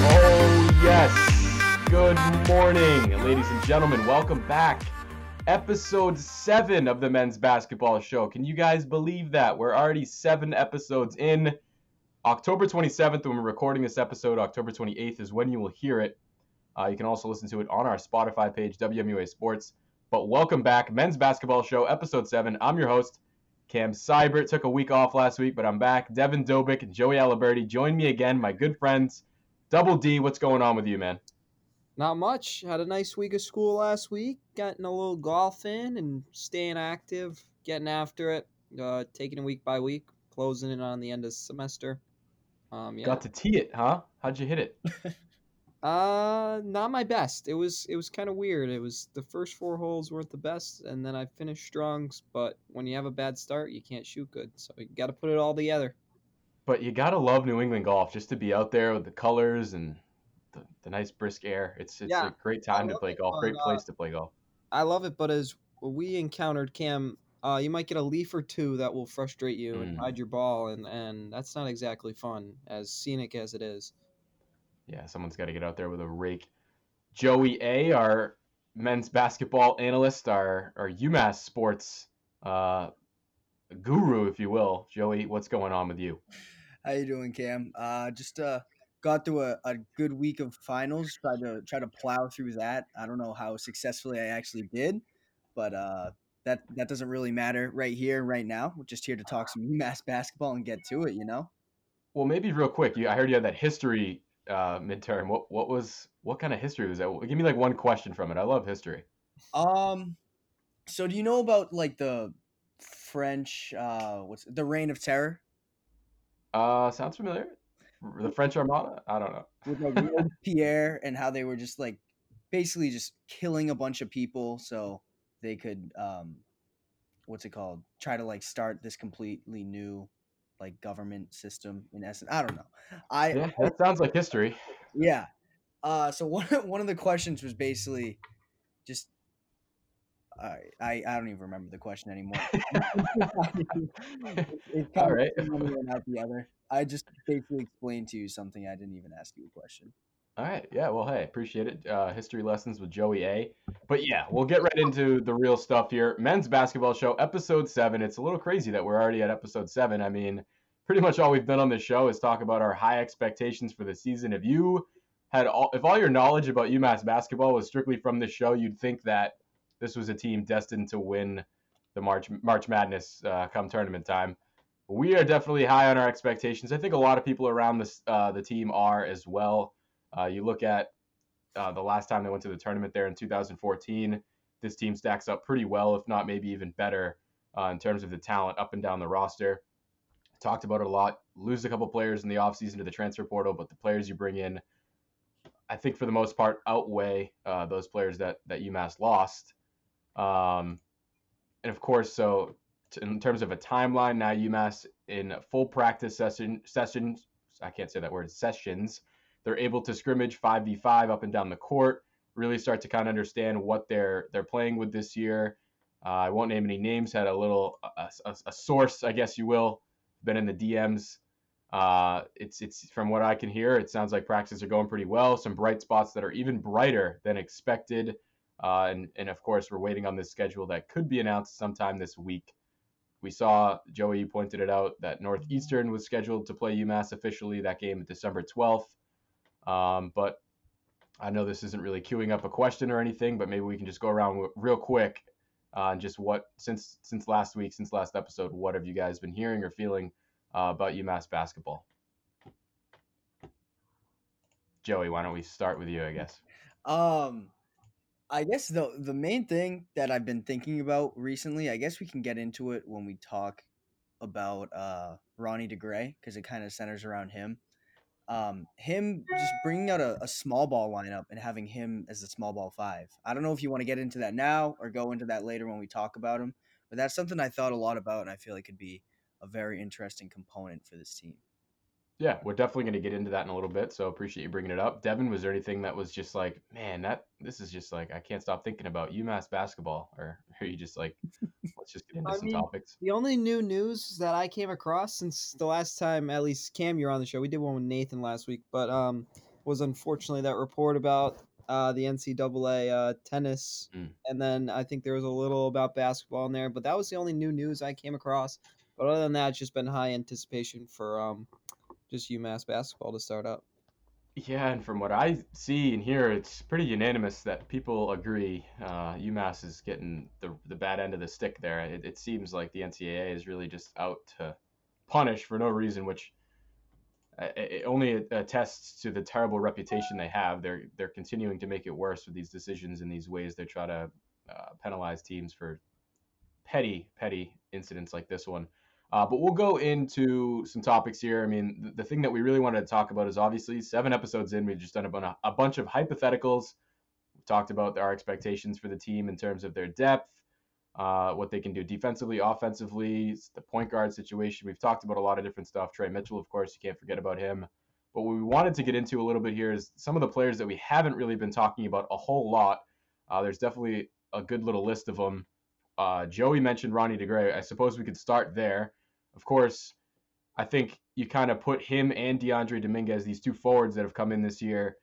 Oh, yes. Good morning, ladies and gentlemen. Welcome back. Episode 7 of the men's basketball show. Can you guys believe that? We're already seven episodes in. October 27th, when we're recording this episode, October 28th is when you will hear it. Uh, you can also listen to it on our Spotify page, WMUA Sports. But welcome back, men's basketball show, episode 7. I'm your host, Cam Seibert. Took a week off last week, but I'm back. Devin Dobik and Joey Aliberti join me again, my good friends. Double D, what's going on with you, man? Not much. Had a nice week of school last week. Getting a little golf in and staying active, getting after it, uh, taking it week by week, closing it on the end of the semester. Um, yeah. Got to tee it, huh? How'd you hit it? uh, not my best. It was it was kind of weird. It was the first four holes weren't the best, and then I finished strongs. But when you have a bad start, you can't shoot good. So you got to put it all together. But you gotta love New England golf just to be out there with the colors and the, the nice brisk air. It's it's yeah, a great time to play golf. Great uh, place to play golf. I love it, but as we encountered Cam, uh, you might get a leaf or two that will frustrate you mm. and hide your ball, and and that's not exactly fun, as scenic as it is. Yeah, someone's got to get out there with a rake. Joey A, our men's basketball analyst, our our UMass sports uh, guru, if you will. Joey, what's going on with you? How you doing, Cam? Uh, just uh, got through a, a good week of finals. Tried to try to plow through that. I don't know how successfully I actually did, but uh, that that doesn't really matter right here, right now. We're just here to talk some UMass basketball and get to it. You know. Well, maybe real quick. You, I heard you had that history uh, midterm. What what was what kind of history was that? Give me like one question from it. I love history. Um, so do you know about like the French? Uh, what's the Reign of Terror? Uh, sounds familiar. The French Armada? I don't know. With like Pierre and how they were just like basically just killing a bunch of people so they could um what's it called? Try to like start this completely new like government system in essence. I don't know. I Yeah, that sounds like history. Yeah. Uh so one one of the questions was basically just I, I, I don't even remember the question anymore. it's All right. one not the other. I just basically explained to you something I didn't even ask you a question. All right. Yeah. Well, hey, appreciate it. Uh, history lessons with Joey A. But yeah, we'll get right into the real stuff here. Men's basketball show, episode seven. It's a little crazy that we're already at episode seven. I mean, pretty much all we've done on this show is talk about our high expectations for the season. If you had all, if all your knowledge about UMass basketball was strictly from this show, you'd think that this was a team destined to win the March March Madness uh, come tournament time. We are definitely high on our expectations. I think a lot of people around this uh, the team are as well. Uh, you look at uh, the last time they went to the tournament there in 2014. This team stacks up pretty well, if not maybe even better, uh, in terms of the talent up and down the roster. Talked about it a lot. Lose a couple players in the offseason to the transfer portal, but the players you bring in, I think for the most part, outweigh uh, those players that that UMass lost. Um, and of course, so in terms of a timeline, now UMass in full practice session sessions. I can't say that word sessions. They're able to scrimmage 5v5 up and down the court. Really start to kind of understand what they're they're playing with this year. Uh, I won't name any names. Had a little a, a, a, source, I guess you will, been in the DMs. Uh, it's it's from what I can hear, it sounds like practices are going pretty well. Some bright spots that are even brighter than expected. Uh, and, and of course, we're waiting on this schedule that could be announced sometime this week. We saw, Joey, you pointed it out, that Northeastern was scheduled to play UMass officially that game December 12th. Um, but I know this isn't really queuing up a question or anything, but maybe we can just go around real quick uh, just what, since since last week, since last episode, what have you guys been hearing or feeling uh, about UMass basketball? Joey, why don't we start with you, I guess? Um, I guess the the main thing that I've been thinking about recently, I guess we can get into it when we talk about uh, Ronnie DeGray because it kind of centers around him. Um, him just bringing out a, a, small ball lineup and having him as the small ball five. I don't know if you want to get into that now or go into that later when we talk about him, but that's something I thought a lot about and I feel like could be a very interesting component for this team. Yeah, we're definitely going to get into that in a little bit. So appreciate you bringing it up. Devin, was there anything that was just like, man, that this is just like I can't stop thinking about UMass basketball, or are you just like, let's just get into I some mean, topics? The only new news that I came across since the last time, at least Cam, you're on the show. We did one with Nathan last week, but um, was unfortunately that report about uh, the NCAA uh, tennis, Mm. and then I think there was a little about basketball in there. But that was the only new news I came across. But other than that, it's just been high anticipation for um, just UMass basketball to start up. Yeah, and from what I see and hear, it's pretty unanimous that people agree uh, UMass is getting the the bad end of the stick there. It, it seems like the NCAA is really just out to punish for no reason, which uh, it only attests to the terrible reputation they have. They're they're continuing to make it worse with these decisions and these ways they try to uh, penalize teams for petty petty incidents like this one. Uh, but we'll go into some topics here. I mean, the, the, thing that we really wanted to talk about is obviously seven episodes in, we've just done a, a bunch of hypotheticals. We've talked about our expectations for the team in terms of their depth, uh, what they can do defensively, offensively, the point guard situation. We've talked about a lot of different stuff. Tre Mitchell, of course, you can't forget about him. But what we wanted to get into a little bit here is some of the players that we haven't really been talking about a whole lot. Uh, there's definitely a good little list of them. Uh, Joey mentioned Ronnie DeGray. I suppose we could start there. Of course, I think you kind of put him and Dyondre Dominguez, these two forwards that have come in this year,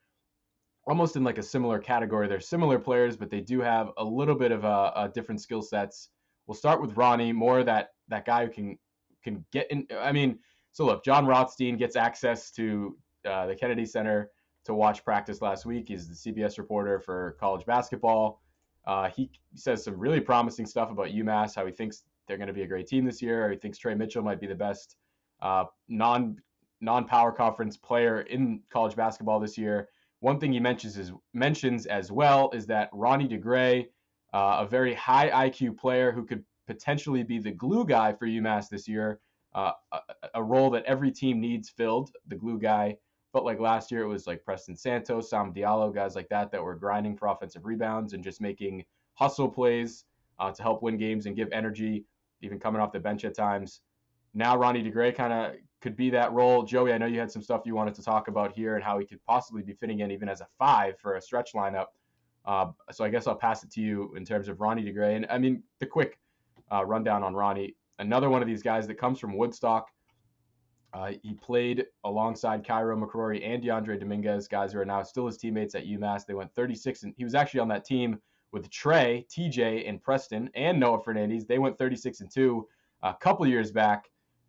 almost in like a similar category. They're similar players, but they do have a little bit of a, a different skill sets. We'll start with Ronnie, more that that guy who can can get in. I mean, so look, Jon Rothstein gets access to uh, the Kennedy Center to watch practice last week. He's the CBS reporter for college basketball. Uh, he says some really promising stuff about UMass, how he thinks they're going to be a great team this year. He thinks Tre Mitchell might be the best uh, non non power conference player in college basketball this year. One thing he mentions is mentions as well is that Ronnie DeGray, uh, a very high IQ player who could potentially be the glue guy for UMass this year, uh, a, a, role that every team needs filled, the glue guy. But like last year, it was like Preston Santos, Sam Diallo, guys like that that were grinding for offensive rebounds and just making hustle plays uh, to help win games and give energy even coming off the bench at times. Now Ronnie DeGray kind of could be that role. Joey, I know you had some stuff you wanted to talk about here and how he could possibly be fitting in even as a five for a stretch lineup. Uh, so I guess I'll pass it to you in terms of Ronnie DeGray. And I mean, the quick uh, rundown on Ronnie, another one of these guys that comes from Woodstock. Uh, he played alongside Cairo McCrory and Dyondre Dominguez, guys who are now still his teammates at UMass. They went 36, and he was actually on that team with Tre, TJ, and Preston, and Noah Fernandes. They went 36 and 2 a couple years back.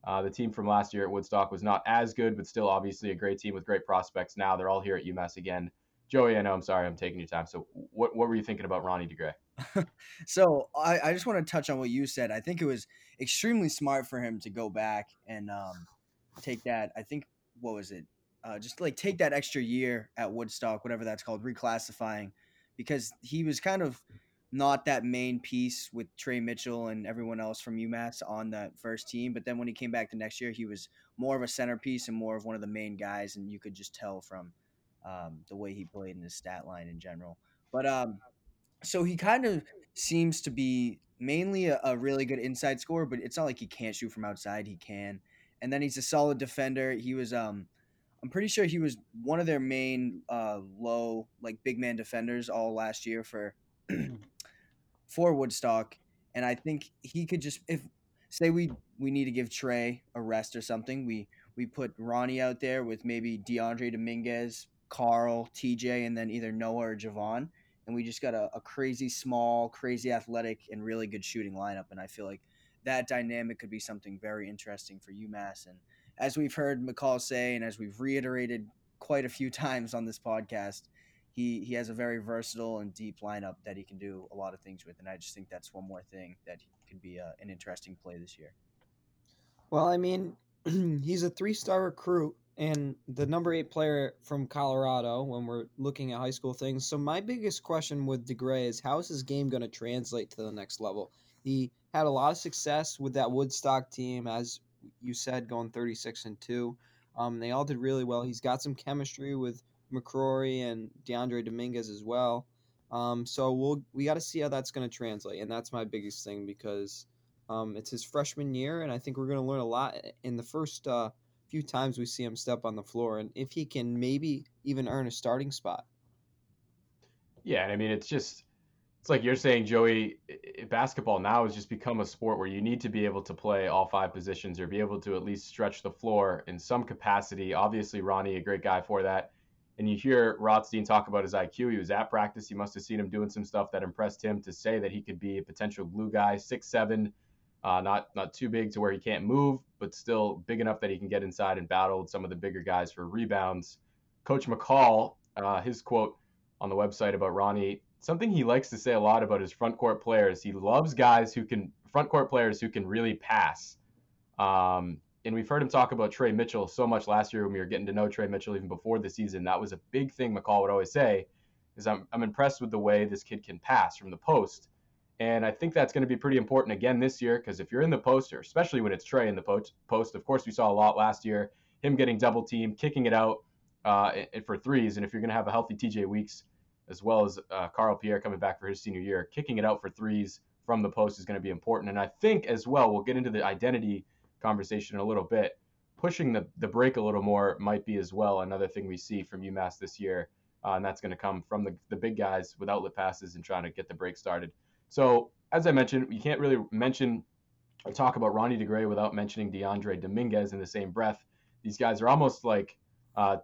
Uh, the team from last year at Woodstock was not as good, but still obviously a great team with great prospects. Now they're all here at UMass again. Joey, I know I'm sorry I'm taking your time. So what, what were you thinking about Ronnie DeGray? so I, I just want to touch on what you said. I think it was extremely smart for him to go back and um, take that. I think what was it? Uh, just like take that extra year at Woodstock, whatever that's called, reclassifying because he was kind of not that main piece with Tre Mitchell and everyone else from UMass on that first team. But then when he came back the next year, he was more of a centerpiece and more of one of the main guys, and you could just tell from um, the way he played in his stat line in general. But um, so he kind of seems to be mainly a, a really good inside scorer, but it's not like he can't shoot from outside. He can, and then he's a solid defender. He was um I'm pretty sure he was one of their main uh, low like big man defenders all last year for for Woodstock, and I think he could just if say we we need to give Tre a rest or something, we we put Ronnie out there with maybe Dyondre Dominguez, Carl, TJ, and then either Noah or Javohn, and we just got a, a crazy small, crazy athletic, and really good shooting lineup, and I feel like that dynamic could be something very interesting for UMass and as we've heard McCall say, and as we've reiterated quite a few times on this podcast, he he has a very versatile and deep lineup that he can do a lot of things with, and I just think that's one more thing that could be a, uh, an interesting play this year. Well, I mean, he's a three-star recruit and the number eight player from Colorado when we're looking at high school things. So my biggest question with DeGray is how is his game going to translate to the next level? He had a lot of success with that Woodstock team, as you said, going 36 and 2. Um, they all did really well. He's got some chemistry with McCrory and Dyondre Dominguez as well. Um, so we'll we got to see how that's going to translate, and that's my biggest thing because um, it's his freshman year, and I think we're going to learn a lot in the first uh, few times we see him step on the floor, and if he can maybe even earn a starting spot. Yeah, and I mean it's just it's like you're saying, Joey. Basketball now has just become a sport where you need to be able to play all five positions or be able to at least stretch the floor in some capacity. Obviously, Ronnie, a great guy for that. And you hear Rothstein talk about his IQ. He was at practice. He must have seen him doing some stuff that impressed him to say that he could be a potential glue guy, six seven, uh, not not too big to where he can't move, but still big enough that he can get inside and battle some of the bigger guys for rebounds. Coach McCall, uh, his quote on the website about Ronnie, something he likes to say a lot about his front court players. He loves guys who can front court players who can really pass. Um, and we've heard him talk about Tre Mitchell so much last year when we were getting to know Tre Mitchell even before the season. That was a big thing McCall would always say, is I'm, I'm impressed with the way this kid can pass from the post. And I think that's going to be pretty important again this year because if you're in the post, or especially when it's Tre in the post, post, of course we saw a lot last year, him getting double team, kicking it out uh, for threes. And if you're going to have a healthy TJ Weeks as well as uh, Carl Pierre coming back for his senior year, kicking it out for threes from the post is going to be important. And I think as well, we'll get into the identity conversation in a little bit. Pushing the, the break a little more might be as well another thing we see from UMass this year. Uh, and that's going to come from the, the big guys with outlet passes and trying to get the break started. So, as I mentioned, you can't really mention or talk about Ronnie DeGray without mentioning Dyondre Dominguez in the same breath. These guys are almost like uh,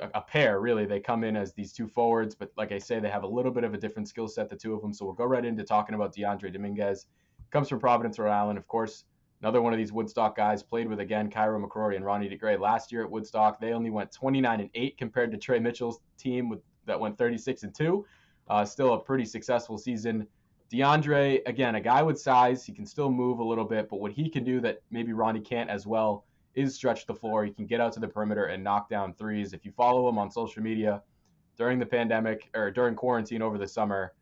a pair, really. They come in as these two forwards, but like I say, they have a little bit of a different skill set, the two of them. So we'll go right into talking about Dyondre Dominguez. Comes from Providence, Rhode Island, of course. Another one of these Woodstock guys played with again Cairo McCrory and Ronnie DeGray last year at Woodstock. They only went 29 and 8 compared to Tre Mitchell's team with that went 36 and 2. Uh, still a pretty successful season. Dyondre, again, a guy with size, he can still move a little bit, but what he can do that maybe Ronnie can't as well is stretch the floor. He can get out to the perimeter and knock down threes. If you follow him on social media during the pandemic or during quarantine over the summer,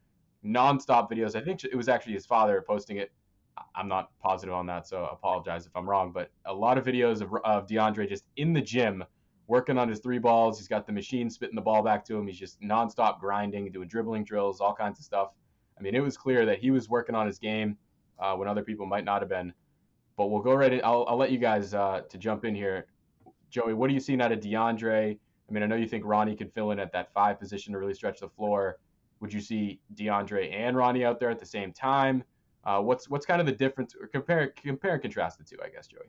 nonstop videos. I think it was actually his father posting it I'm not positive on that, so I apologize if I'm wrong. But a lot of videos of, of Dyondre just in the gym working on his three balls. He's got the machine spitting the ball back to him. He's just nonstop grinding, doing dribbling drills, all kinds of stuff. I mean, it was clear that he was working on his game uh, when other people might not have been. But we'll go right in. I'll, I'll let you guys uh, to jump in here. Joey, what are you seeing out of Dyondre? I mean, I know you think Ronnie could fill in at that five position to really stretch the floor. Would you see Dyondre and Ronnie out there at the same time? Uh, what's what's kind of the difference, or compare compare and contrast the two, I guess, Joey.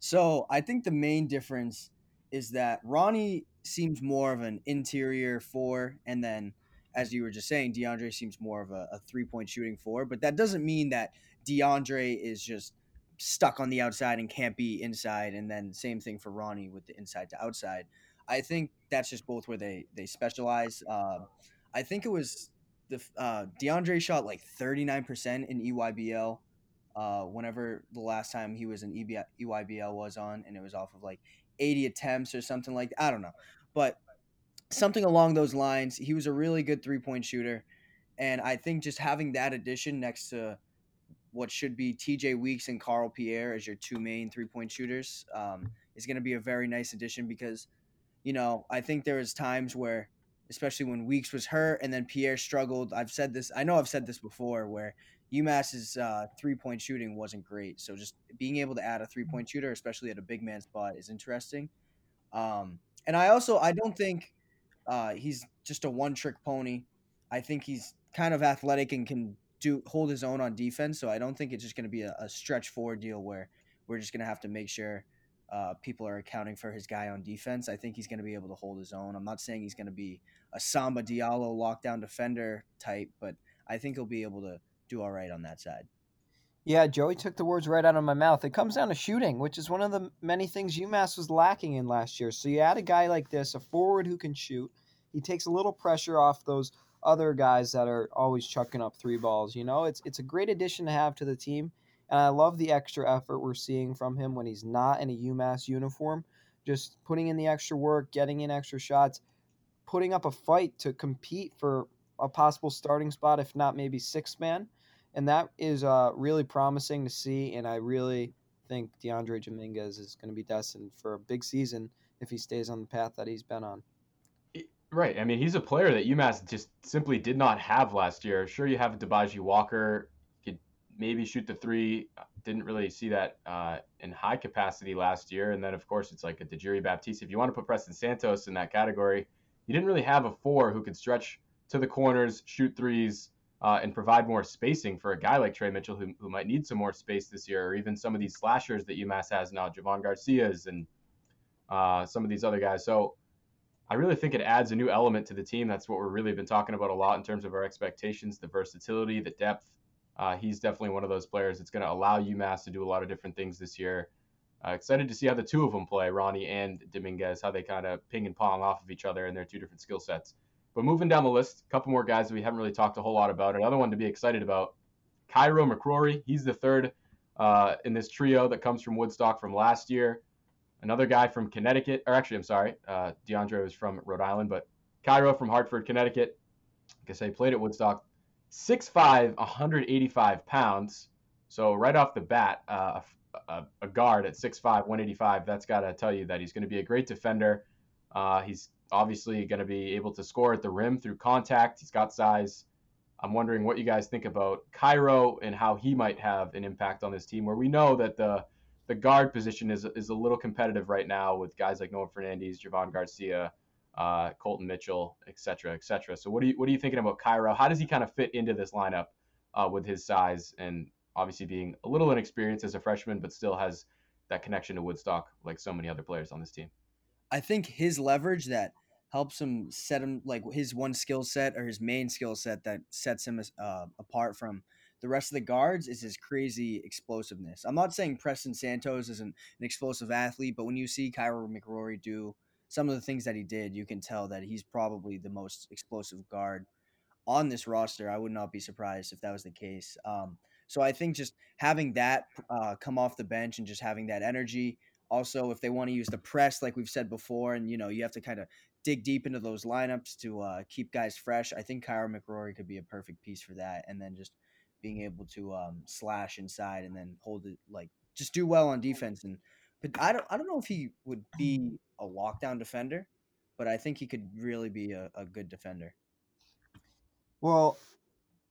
So I think the main difference is that Ronnie seems more of an interior four, and then as you were just saying, Dyondre seems more of a, a three point shooting four. But that doesn't mean that Dyondre is just stuck on the outside and can't be inside. And then same thing for Ronnie with the inside to outside. I think that's just both where they they specialize. Uh, I think it was the uh, Dyondre shot like 39% in EYBL uh, whenever the last time he was in EYBL was on, and it was off of like 80 attempts or something like that. I don't know. But something along those lines. He was a really good three point shooter. And I think just having that addition next to what should be TJ Weeks and Carl Pierre as your two main three point shooters um, is going to be a very nice addition because, you know, I think there was times where especially when Weeks was hurt and then Pierre struggled. I've said this, I know I've said this before, where UMass's uh, three point shooting wasn't great. So just being able to add a three point shooter, especially at a big man spot, is interesting. Um, and I also I don't think uh, he's just a one trick pony. I think he's kind of athletic and can do hold his own on defense. So I don't think it's just going to be a, a stretch four deal where we're just going to have to make sure uh, people are accounting for his guy on defense. I think he's going to be able to hold his own. I'm not saying he's going to be a Samba Diallo lockdown defender type, but I think he'll be able to do all right on that side. Yeah, Joey took the words right out of my mouth. It comes down to shooting, which is one of the many things UMass was lacking in last year. So you add a guy like this, a forward who can shoot. He takes a little pressure off those other guys that are always chucking up three balls. You know, it's it's a great addition to have to the team. And I love the extra effort we're seeing from him when he's not in a UMass uniform. Just putting in the extra work, getting in extra shots, putting up a fight to compete for a possible starting spot, if not maybe six man. And that is uh, really promising to see. And I really think Dyondre Dominguez is going to be destined for a big season if he stays on the path that he's been on. Right. I mean, he's a player that UMass just simply did not have last year. Sure, you have Dibaji Walker could maybe shoot the three. didn't really see that uh, in high capacity last year. And then, of course, it's like a Tajiri Baptiste. If you want to put Preston Santos in that category, you didn't really have a four who could stretch to the corners, shoot threes, uh, and provide more spacing for a guy like Tre Mitchell who, who might need some more space this year, or even some of these slashers that UMass has now, Javohn Garcia's and uh, some of these other guys. So I really think it adds a new element to the team. That's what we're really been talking about a lot in terms of our expectations, the versatility, the depth. Uh, he's definitely one of those players that's going to allow UMass to do a lot of different things this year. Uh, excited to see how the two of them play, Ronnie and Dominguez, how they kind of ping and pong off of each other and their two different skill sets. But moving down the list, a couple more guys that we haven't really talked a whole lot about. Another one to be excited about, Cairo McCrory. He's the third uh, in this trio that comes from Woodstock from last year. Another guy from Connecticut, or actually, I'm sorry, uh, Dyondre was from Rhode Island, but Cairo from Hartford, Connecticut. Like I say, played at Woodstock. 6'5", 185 pounds. So right off the bat, uh, a, a, guard at 6'5", 185, that's got to tell you that he's going to be a great defender. Uh, he's obviously going to be able to score at the rim through contact. He's got size. I'm wondering what you guys think about Cairo and how he might have an impact on this team, where we know that the the guard position is is a little competitive right now with guys like Noah Fernandes, Javohn Garcia, uh, Colton Mitchell, et cetera, et cetera. So what are you what are you thinking about Cairo? How does he kind of fit into this lineup uh, with his size and obviously being a little inexperienced as a freshman, but still has that connection to Woodstock like so many other players on this team? I think his leverage that helps him set him like his one skill set or his main skill set that sets him uh, apart from the rest of the guards is his crazy explosiveness. I'm not saying Preston Santos isn't an explosive athlete, but when you see Cairo McCrory do some of the things that he did, you can tell that he's probably the most explosive guard on this roster. I would not be surprised if that was the case. Um, so I think just having that uh, come off the bench and just having that energy. Also, if they want to use the press, like we've said before, and you know you have to kind of dig deep into those lineups to uh, keep guys fresh. I think Cairo McCrory could be a perfect piece for that, and then just being able to um, slash inside and then hold it like just do well on defense and but I don't I don't know if he would be a lockdown defender, but I think he could really be a, a good defender. Well,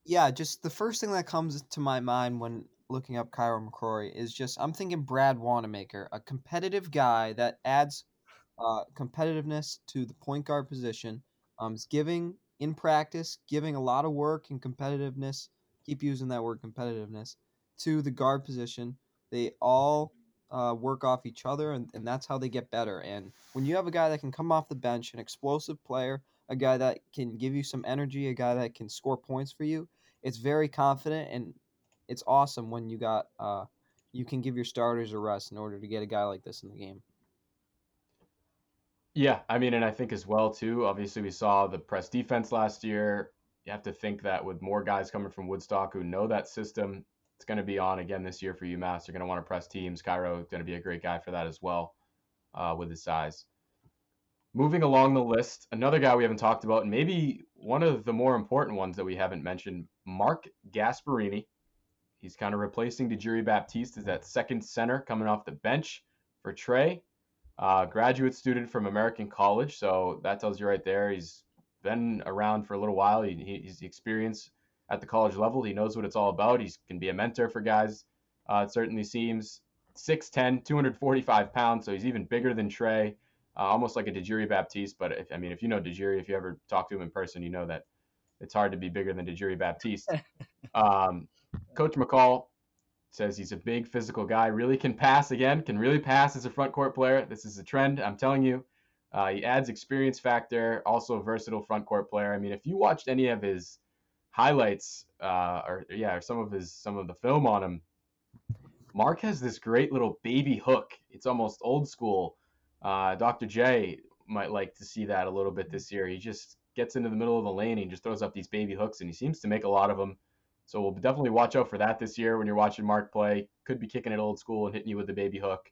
yeah, just the first thing that comes to my mind when looking up Cairo McCrory is just I'm thinking Brad Wanamaker, a competitive guy that adds uh, competitiveness to the point guard position. Um, is giving in practice, giving a lot of work and competitiveness. Keep using that word competitiveness to the guard position. They all uh, work off each other, and, and that's how they get better. And when you have a guy that can come off the bench, an explosive player, a guy that can give you some energy, a guy that can score points for you, it's very confident and it's awesome when you got uh, you can give your starters a rest in order to get a guy like this in the game. Yeah, I mean, and I think as well too. Obviously, we saw the press defense last year. You have to think that with more guys coming from Woodstock who know that system, it's going to be on again this year for UMass. You're going to want to press teams. Cairo is going to be a great guy for that as well, uh, with his size. Moving along the list, another guy we haven't talked about, and maybe one of the more important ones that we haven't mentioned, Mark Gasparini. He's kind of replacing Tajiri Baptiste as that second center coming off the bench for Tre. Uh, graduate student from American College, so that tells you right there he's been around for a little while. He, he's experienced at the college level. He knows what it's all about. He can be a mentor for guys. Uh, it certainly seems 6'10", 245 pounds, so he's even bigger than Tre, uh, almost like a Tajiri Baptiste. But if, I mean, if you know Tajiri, if you ever talk to him in person, you know that it's hard to be bigger than Tajiri Baptiste. Um, Coach McCall says he's a big physical guy, really can pass again, can really pass as a front court player. This is a trend, I'm telling you. Uh, he adds experience factor, also a versatile front court player. I mean, if you watched any of his highlights, uh, or yeah, or some of his some of the film on him, Mark has this great little baby hook. It's almost old school. Uh, Dr. J might like to see that a little bit this year. He just gets into the middle of the lane and just throws up these baby hooks, and he seems to make a lot of them. So we'll definitely watch out for that this year when you're watching Mark play. Could be kicking it old school and hitting you with the baby hook.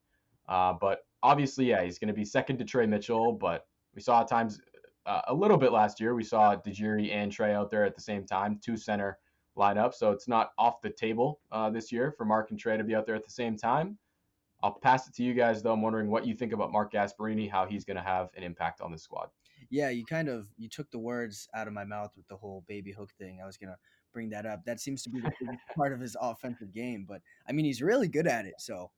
Uh, but obviously, yeah, he's going to be second to Tre Mitchell. But we saw at times uh, a little bit last year. We saw Tajiri and Tre out there at the same time, two center lineup. So it's not off the table uh, this year for Mark and Tre to be out there at the same time. I'll pass it to you guys though. I'm wondering what you think about Mark Gasparini, how he's going to have an impact on the squad. Yeah, you kind of you took the words out of my mouth with the whole baby hook thing. I was gonna bring that up. That seems to be the part of his offensive game. But I mean, he's really good at it. So,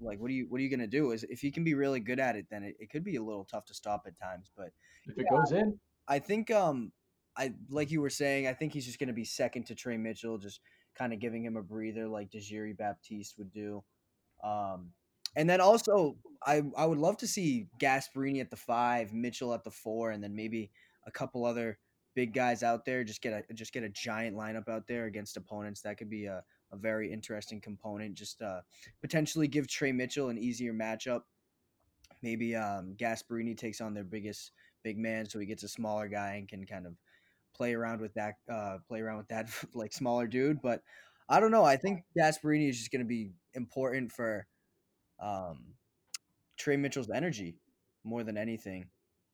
like, what are you what are you gonna do? Is if he can be really good at it, then it, it could be a little tough to stop at times. But if it goes in, I think um I like you were saying, I think he's just gonna be second to Tre Mitchell, just kind of giving him a breather like Desiri Baptiste would do. Um, and then also, I I would love to see Gasparini at the five, Mitchell at the four, and then maybe a couple other big guys out there. Just get a just get a giant lineup out there against opponents. That could be a, a very interesting component. Just uh, potentially give Tre Mitchell an easier matchup. Maybe um, Gasparini takes on their biggest big man, so he gets a smaller guy and can kind of play around with that uh, play around with that like smaller dude. But I don't know. I think Gasparini is just going to be important for um, Tre Mitchell's energy more than anything.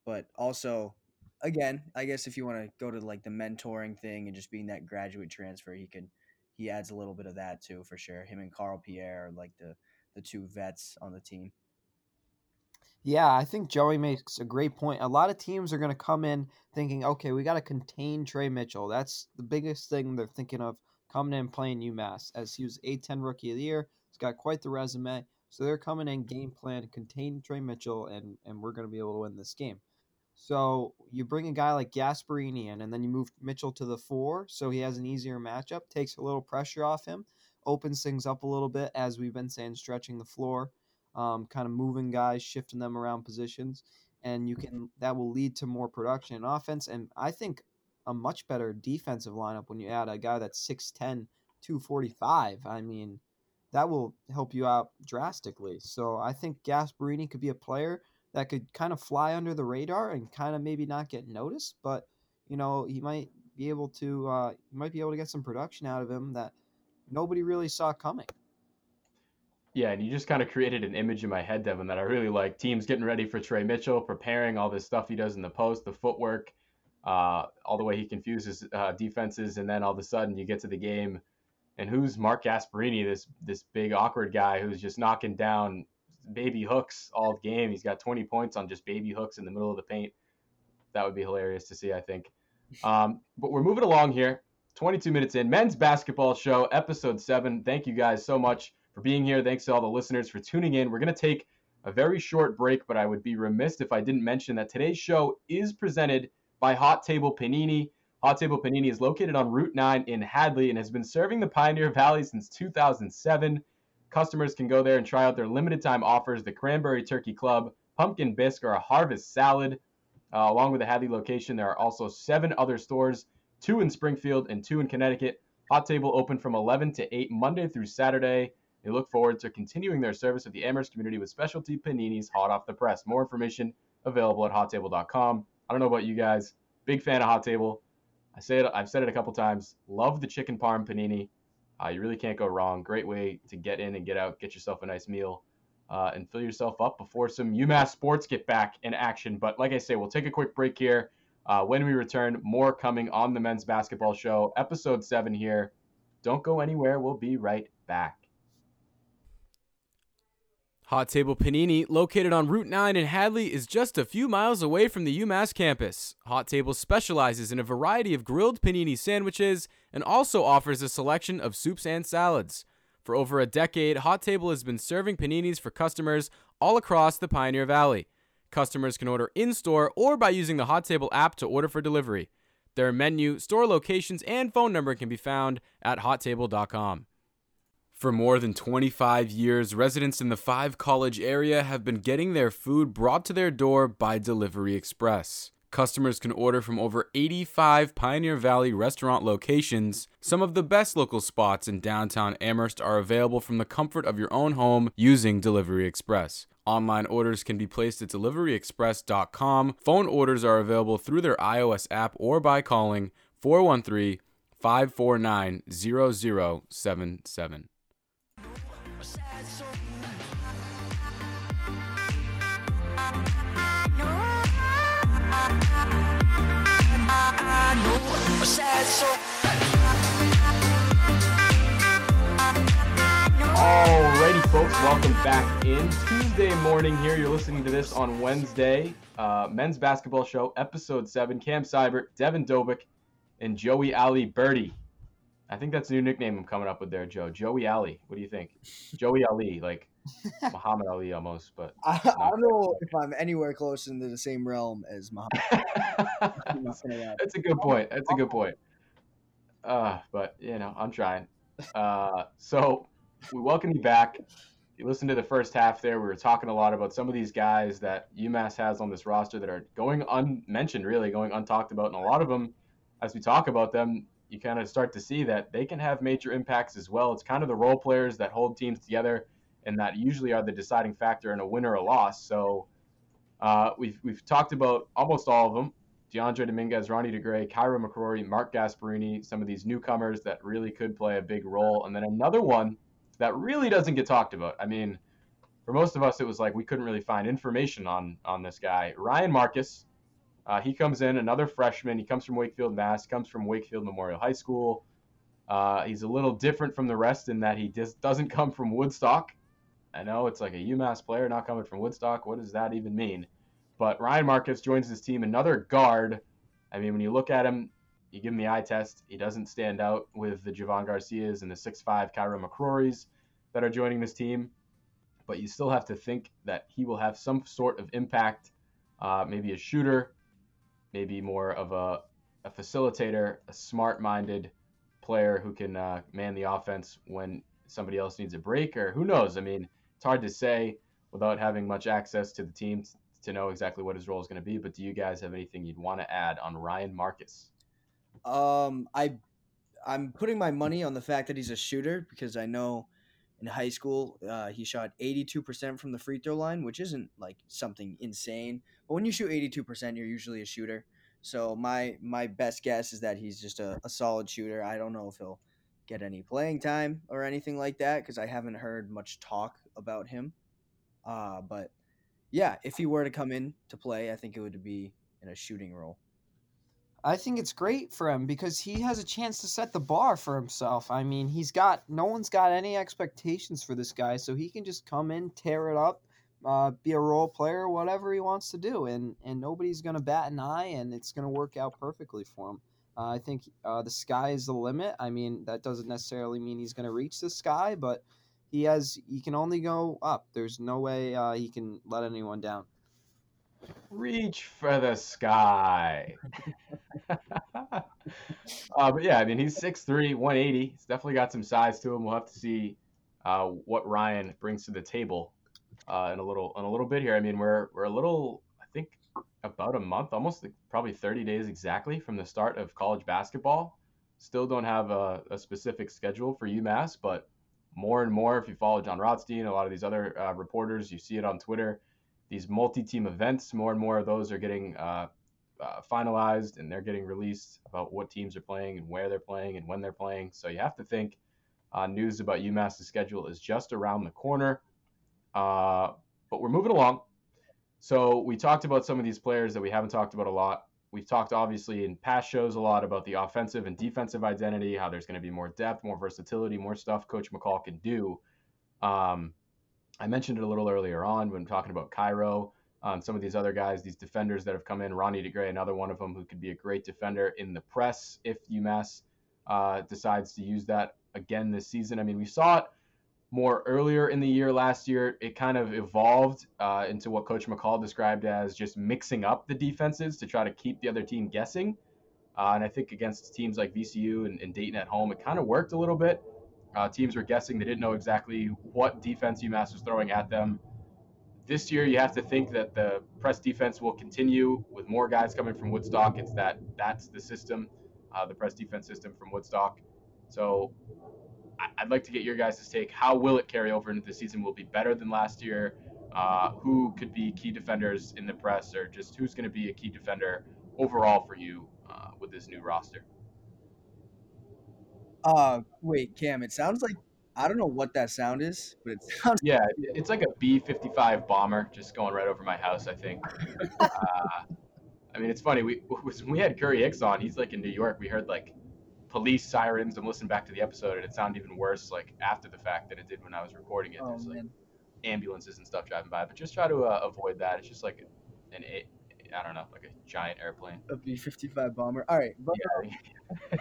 But also, again, I guess if you want to go to like the mentoring thing and just being that graduate transfer, he can he adds a little bit of that too for sure. Him and Carl Pierre are like the the two vets on the team. Yeah, I think Joey makes a great point. A lot of teams are going to come in thinking, okay, we got to contain Tre Mitchell. That's the biggest thing they're thinking of coming in playing UMass, as he was A10 Rookie of the Year. He's got quite the resume. So they're coming in game plan contain Tre Mitchell, and, and we're going to be able to win this game. So you bring a guy like Gasparini in, and then you move Mitchell to the four, so he has an easier matchup, takes a little pressure off him, opens things up a little bit, as we've been saying, stretching the floor, um, kind of moving guys, shifting them around positions, and you can that will lead to more production in offense, and I think a much better defensive lineup when you add a guy that's 6'10, 245. I mean, that will help you out drastically. So I think Gasparini could be a player that could kind of fly under the radar and kind of maybe not get noticed, but you know he might be able to uh, you might be able to get some production out of him that nobody really saw coming. Yeah, and you just kind of created an image in my head, Devin, that I really like. Teams getting ready for Tre Mitchell, preparing all this stuff he does in the post, the footwork, uh, all the way he confuses uh, defenses, and then all of a sudden you get to the game, and who's Mark Gasparini, this this big awkward guy who's just knocking down baby hooks all game. He's got 20 points on just baby hooks in the middle of the paint. That would be hilarious to see, I think. Um, but we're moving along here. 22 minutes in, men's basketball show, episode seven. Thank you guys so much for being here. Thanks to all the listeners for tuning in. We're going to take a very short break, but I would be remiss if I didn't mention that today's show is presented by Hot Table Panini. Hot Table Panini is located on Route 9 in Hadley and has been serving the Pioneer Valley since 2007. Customers can go there and try out their limited time offers the Cranberry Turkey Club, Pumpkin Bisque, or a Harvest Salad. Uh, along with the Hadley location, there are also seven other stores two in Springfield and two in Connecticut. Hot Table open from 11 to 8 Monday through Saturday. They look forward to continuing their service with the Amherst community with specialty paninis hot off the press. More information available at hottable.com. I don't know about you guys. Big fan of Hot Table. I say it, I've said it a couple times. Love the chicken parm panini. Uh, you really can't go wrong. Great way to get in and get out, get yourself a nice meal, uh, and fill yourself up before some UMass sports get back in action. But like I say, we'll take a quick break here. Uh, when we return, more coming on the men's basketball show, episode seven here. Don't go anywhere. We'll be right back. Hot Table Panini, located on Route 9 in Hadley, is just a few miles away from the UMass campus. Hot Table specializes in a variety of grilled panini sandwiches and also offers a selection of soups and salads. For over a decade, Hot Table has been serving paninis for customers all across the Pioneer Valley. Customers can order in store or by using the Hot Table app to order for delivery. Their menu, store locations, and phone number can be found at hottable.com. For more than 25 years, residents in the Five College area have been getting their food brought to their door by Delivery Express. Customers can order from over 85 Pioneer Valley restaurant locations. Some of the best local spots in downtown Amherst are available from the comfort of your own home using Delivery Express. Online orders can be placed at deliveryexpress.com. Phone orders are available through their iOS app or by calling 413 549 0077. Alrighty, folks, welcome back in Tuesday morning here. You're listening to this on Wednesday, uh, men's basketball show, episode seven. Cam Seibert, Devin Dobick, and Joey Ali Birdie I think that's a new nickname I'm coming up with there, Joe. Joey Ali. What do you think? Joey Ali, like Muhammad Ali almost, but I, I don't know if I'm anywhere close into the same realm as Muhammad. I'm not gonna lie. That's a good point. That's a good point. Uh, but you know, I'm trying. Uh, so we welcome you back. You listened to the first half there. We were talking a lot about some of these guys that UMass has on this roster that are going unmentioned, really going untalked about, and a lot of them, as we talk about them, you kind of start to see that they can have major impacts as well. It's kind of the role players that hold teams together and that usually are the deciding factor in a win or a loss. So uh, we've we've talked about almost all of them. Dyondre Dominguez, Ronnie DeGray, Cairo McCrory, Mark Gasparini, some of these newcomers that really could play a big role. And then another one that really doesn't get talked about. I mean, for most of us, it was like we couldn't really find information on on this guy. Ryan Marcus, uh, he comes in, another freshman. He comes from Wakefield, Mass. Comes from Wakefield Memorial High School. Uh, he's a little different from the rest in that he just doesn't come from Woodstock. I know it's like a UMass player not coming from Woodstock. What does that even mean? But Ryan Marcus joins his team, another guard. I mean, when you look at him, you give him the eye test. He doesn't stand out with the Javohn Garcias and the 6'5 Cairo McCrorys that are joining this team. But you still have to think that he will have some sort of impact, uh, maybe a shooter, maybe more of a, a facilitator, a smart minded player who can uh, man the offense when somebody else needs a break, or who knows? I mean, it's hard to say without having much access to the team to know exactly what his role is going to be. But do you guys have anything you'd want to add on Ryan Marcus? Um, I I'm putting my money on the fact that he's a shooter because I know in high school uh, he shot 82% from the free throw line, which isn't like something insane. But when you shoot 82%, you're usually a shooter. So my my best guess is that he's just a, a solid shooter. I don't know if he'll get any playing time or anything like that because I haven't heard much talk about him. Uh, but yeah, if he were to come in to play, I think it would be in a shooting role. I think it's great for him because he has a chance to set the bar for himself. I mean, he's got no one's got any expectations for this guy, so he can just come in, tear it up, uh, be a role player, whatever he wants to do, and and nobody's gonna bat an eye, and it's gonna work out perfectly for him. Uh, I think uh, the sky is the limit. I mean, that doesn't necessarily mean he's gonna reach the sky, but he has he can only go up. There's no way uh, he can let anyone down. Reach for the sky. uh, but yeah, I mean, he's 6'3, 180. He's definitely got some size to him. We'll have to see uh, what Ryan brings to the table uh, in a little in a little bit here. I mean, we're we're a little, I think, about a month, almost probably 30 days exactly from the start of college basketball. Still don't have a, a specific schedule for UMass, but more and more, if you follow Jon Rothstein, a lot of these other uh, reporters, you see it on Twitter. These multi-team events, more and more of those are getting uh, uh, finalized and they're getting released about what teams are playing and where they're playing and when they're playing. So you have to think uh, news about UMass's schedule is just around the corner. Uh, but we're moving along. So we talked about some of these players that we haven't talked about a lot. We've talked obviously in past shows a lot about the offensive and defensive identity, how there's going to be more depth, more versatility, more stuff Coach McCall can do. Um, I mentioned it a little earlier on when talking about Cairo um, some of these other guys, these defenders that have come in. Ronnie DeGray, another one of them who could be a great defender in the press if UMass uh, decides to use that again this season. I mean, we saw it more earlier in the year last year. It kind of evolved uh, into what Coach McCall described as just mixing up the defenses to try to keep the other team guessing. Uh, and I think against teams like VCU and, and, Dayton at home, it kind of worked a little bit. Uh, teams were guessing; they didn't know exactly what defense UMass was throwing at them this year you have to think that the press defense will continue with more guys coming from Woodstock. It's that that's the system, uh, the press defense system from Woodstock. So I'd like to get your guys' take. How will it carry over into the season? Will it be better than last year? Uh, who could be key defenders in the press, or just who's going to be a key defender overall for you uh, with this new roster? Uh, wait, Cam. It sounds like I don't know what that sound is, but it sounds. Yeah, it's like a B 55 bomber just going right over my house, I think. uh, I mean, it's funny. We when we had Curry Hicks on, he's like in New York. We heard like police sirens. I'm listening back to the episode, and it sounded even worse like after the fact than it did when I was recording it. Oh, There's man. like ambulances and stuff driving by, but just try to uh, avoid that. It's just like an I don't know, like a giant airplane. A B fifty five bomber. All right, but Yeah.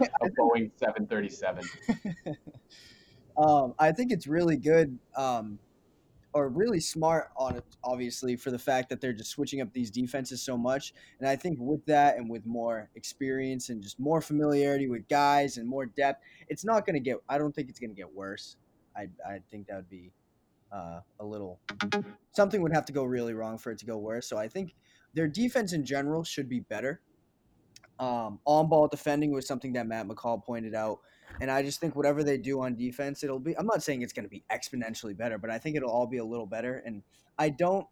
a Boeing 737. um, I think it's really good, um, or really smart on it, obviously, for the fact that they're just switching up these defenses so much. And I think with that and with more experience and just more familiarity with guys and more depth, it's not going to get. I don't think it's going to get worse. I I think that would be uh, a little something would have to go really wrong for it to go worse. So I think their defense in general should be better. Um, on ball defending was something that Matt McCall pointed out. And I just think whatever they do on defense, it'll be. I'm not saying it's going to be exponentially better, but I think it'll all be a little better. And I don't,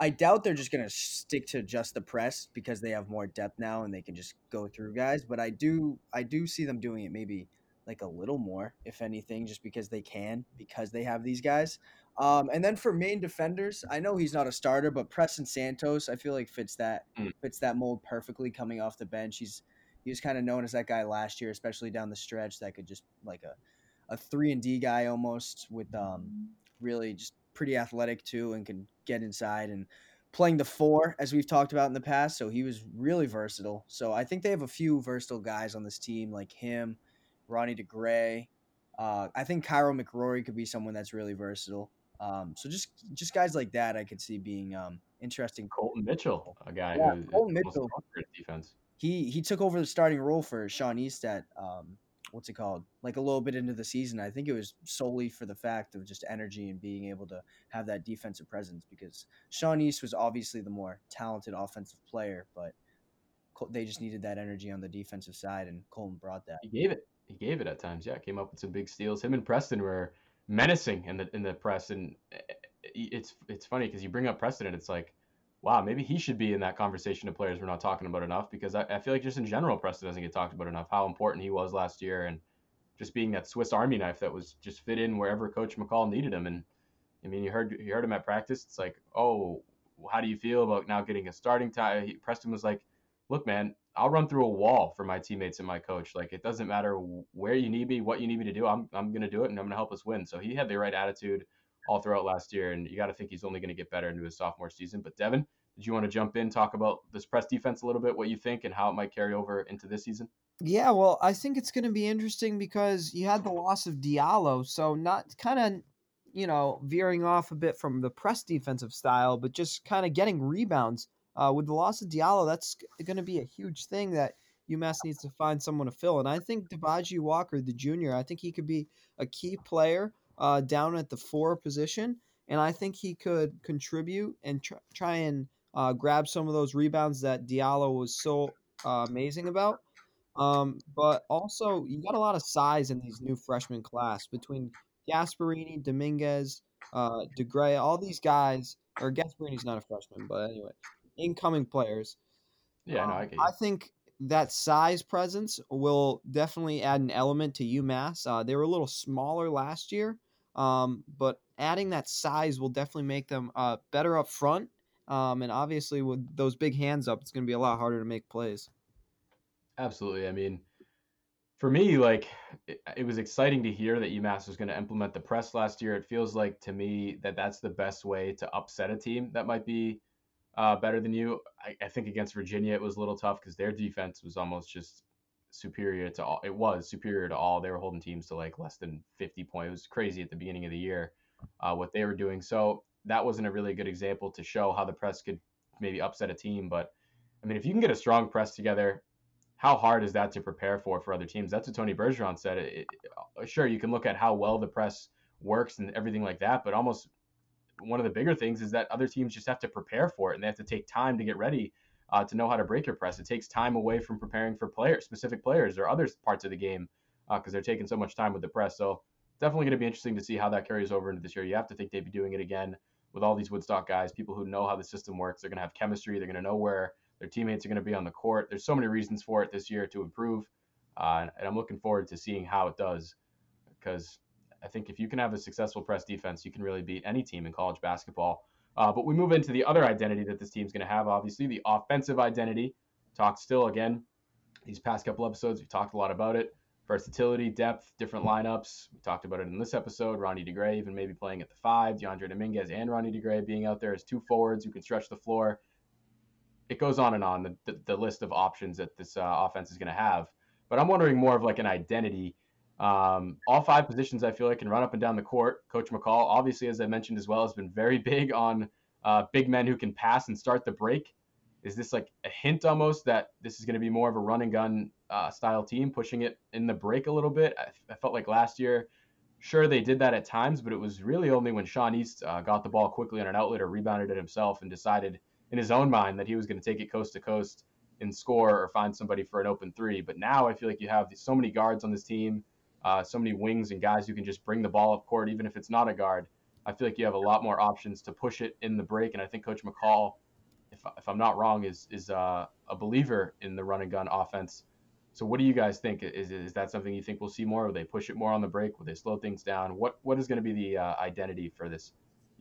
I doubt they're just going to stick to just the press because they have more depth now and they can just go through guys. But I do, I do see them doing it maybe like a little more, if anything, just because they can, because they have these guys. Um, and then for main defenders, I know he's not a starter, but Preston Santos, I feel like fits that Mm. fits that mold perfectly coming off the bench. He's he was kind of known as that guy last year, especially down the stretch that could just like a a three and D guy almost with um really just pretty athletic too and can get inside and playing the four as we've talked about in the past. So he was really versatile. So I think they have a few versatile guys on this team like him, Ronnie DeGray. Uh, I think Cairo McRory could be someone that's really versatile. Um, so just just guys like that, I could see being um, interesting. Colton Mitchell, a guy Yeah, who Colton Mitchell. defense. He he took over the starting role for Sean East at um, what's it called? Like a little bit into the season. I think it was solely for the fact of just energy and being able to have that defensive presence because Sean East was obviously the more talented offensive player, but they just needed that energy on the defensive side, and Colton brought that. He gave it. He gave it at times. Yeah, came up with some big steals. Him and Preston were menacing in the in the press, and eh, it's it's funny because you bring up Preston, and it's like, wow, maybe he should be in that conversation of players we're not talking about enough because I, I feel like just in general, Preston doesn't get talked about enough. How important he was last year, and just being that Swiss Army knife that was just fit in wherever Coach McCall needed him. And I mean, you heard you heard him at practice. It's like, oh, how do you feel about now getting a starting time? He, Preston was like, look, man, I'll run through a wall for my teammates and my coach. Like it doesn't matter where you need me, what you need me to do. I'm I'm gonna do it, and I'm gonna help us win. So he had the right attitude all throughout last year, and you got to think he's only gonna get better into his sophomore season. But Devin, did you want to jump in, talk about this press defense a little bit, what you think, and how it might carry over into this season? Yeah, well, I think it's going to be interesting because you had the loss of Diallo, so not kind of, you know, veering off a bit from the press defensive style, but just kind of getting rebounds. Uh, with the loss of Diallo, that's going to be a huge thing that UMass needs to find someone to fill. And I think Dibaji Walker, the junior, I think he could be a key player uh, down at the four position, and I think he could contribute and tr- try and uh, grab some of those rebounds that Diallo was so uh, amazing about. Um, but also, you got a lot of size in these new freshman class between Gasparini, Dominguez, uh, DeGray, all these guys. Or Gasparini's not a freshman, but anyway, incoming players. Yeah, no, I Um. I think that size presence will definitely add an element to UMass. Uh, they were a little smaller last year, um, but adding that size will definitely make them uh, better up front. Um, and obviously, with those big hands up, it's going to be a lot harder to make plays. Absolutely. I mean, for me, like it, it was exciting to hear that UMass was going to implement the press last year. It feels like to me that that's the best way to upset a team that might be uh, better than you. I, I think against Virginia it was a little tough because their defense was almost just superior to all. It was superior to all. They were holding teams to like less than 50 points. It was crazy at the beginning of the year uh, what they were doing. So that wasn't a really good example to show how the press could maybe upset a team. But I mean, if you can get a strong press together, how hard is that to prepare for for other teams? That's what Tony Bergeron said. It, it, sure, you can look at how well the press works and everything like that, but almost one of the bigger things is that other teams just have to prepare for it and they have to take time to get ready uh, to know how to break your press. It takes time away from preparing for players, specific players, or other parts of the game because uh, they're taking so much time with the press. So definitely going to be interesting to see how that carries over into this year. You have to think they'd be doing it again with all these Woodstock guys, people who know how the system works. They're going to have chemistry. They're going to know where their teammates are going to be on the court. There's so many reasons for it this year to improve, uh, and I'm looking forward to seeing how it does. Because I think if you can have a successful press defense, you can really beat any team in college basketball. Uh, but we move into the other identity that this team's going to have. Obviously, the offensive identity. Talked still again these past couple episodes. We've talked a lot about it. Versatility, depth, different lineups. We talked about it in this episode. Ronnie DeGray even maybe playing at the five. Dyondre Dominguez and Ronnie DeGray being out there as two forwards who can stretch the floor it goes on and on the, the, the list of options that this uh, offense is going to have. but I'm wondering more of like an identity. Um, all five positions I feel like can run up and down the court. Coach McCall, obviously, as I mentioned as well, has been very big on uh, big men who can pass and start the break. Is this like a hint almost that this is going to be more of a run and gun uh, style team, pushing it in the break a little bit? I, I, felt like last year, sure they did that at times, but it was really only when Sean East uh, got the ball quickly on an outlet or rebounded it himself and decided in his own mind that he was going to take it coast to coast and score or find somebody for an open three. But now I feel like you have so many guards on this team, uh, so many wings and guys who can just bring the ball up court, even if it's not a guard. I feel like you have a lot more options to push it in the break, and I think Coach McCall if, if I'm not wrong, is is uh, a believer in the run and gun offense. So what do you guys think? Is is that something you think we'll see more? Will they push it more on the break? Will they slow things down? What what is going to be the uh, identity for this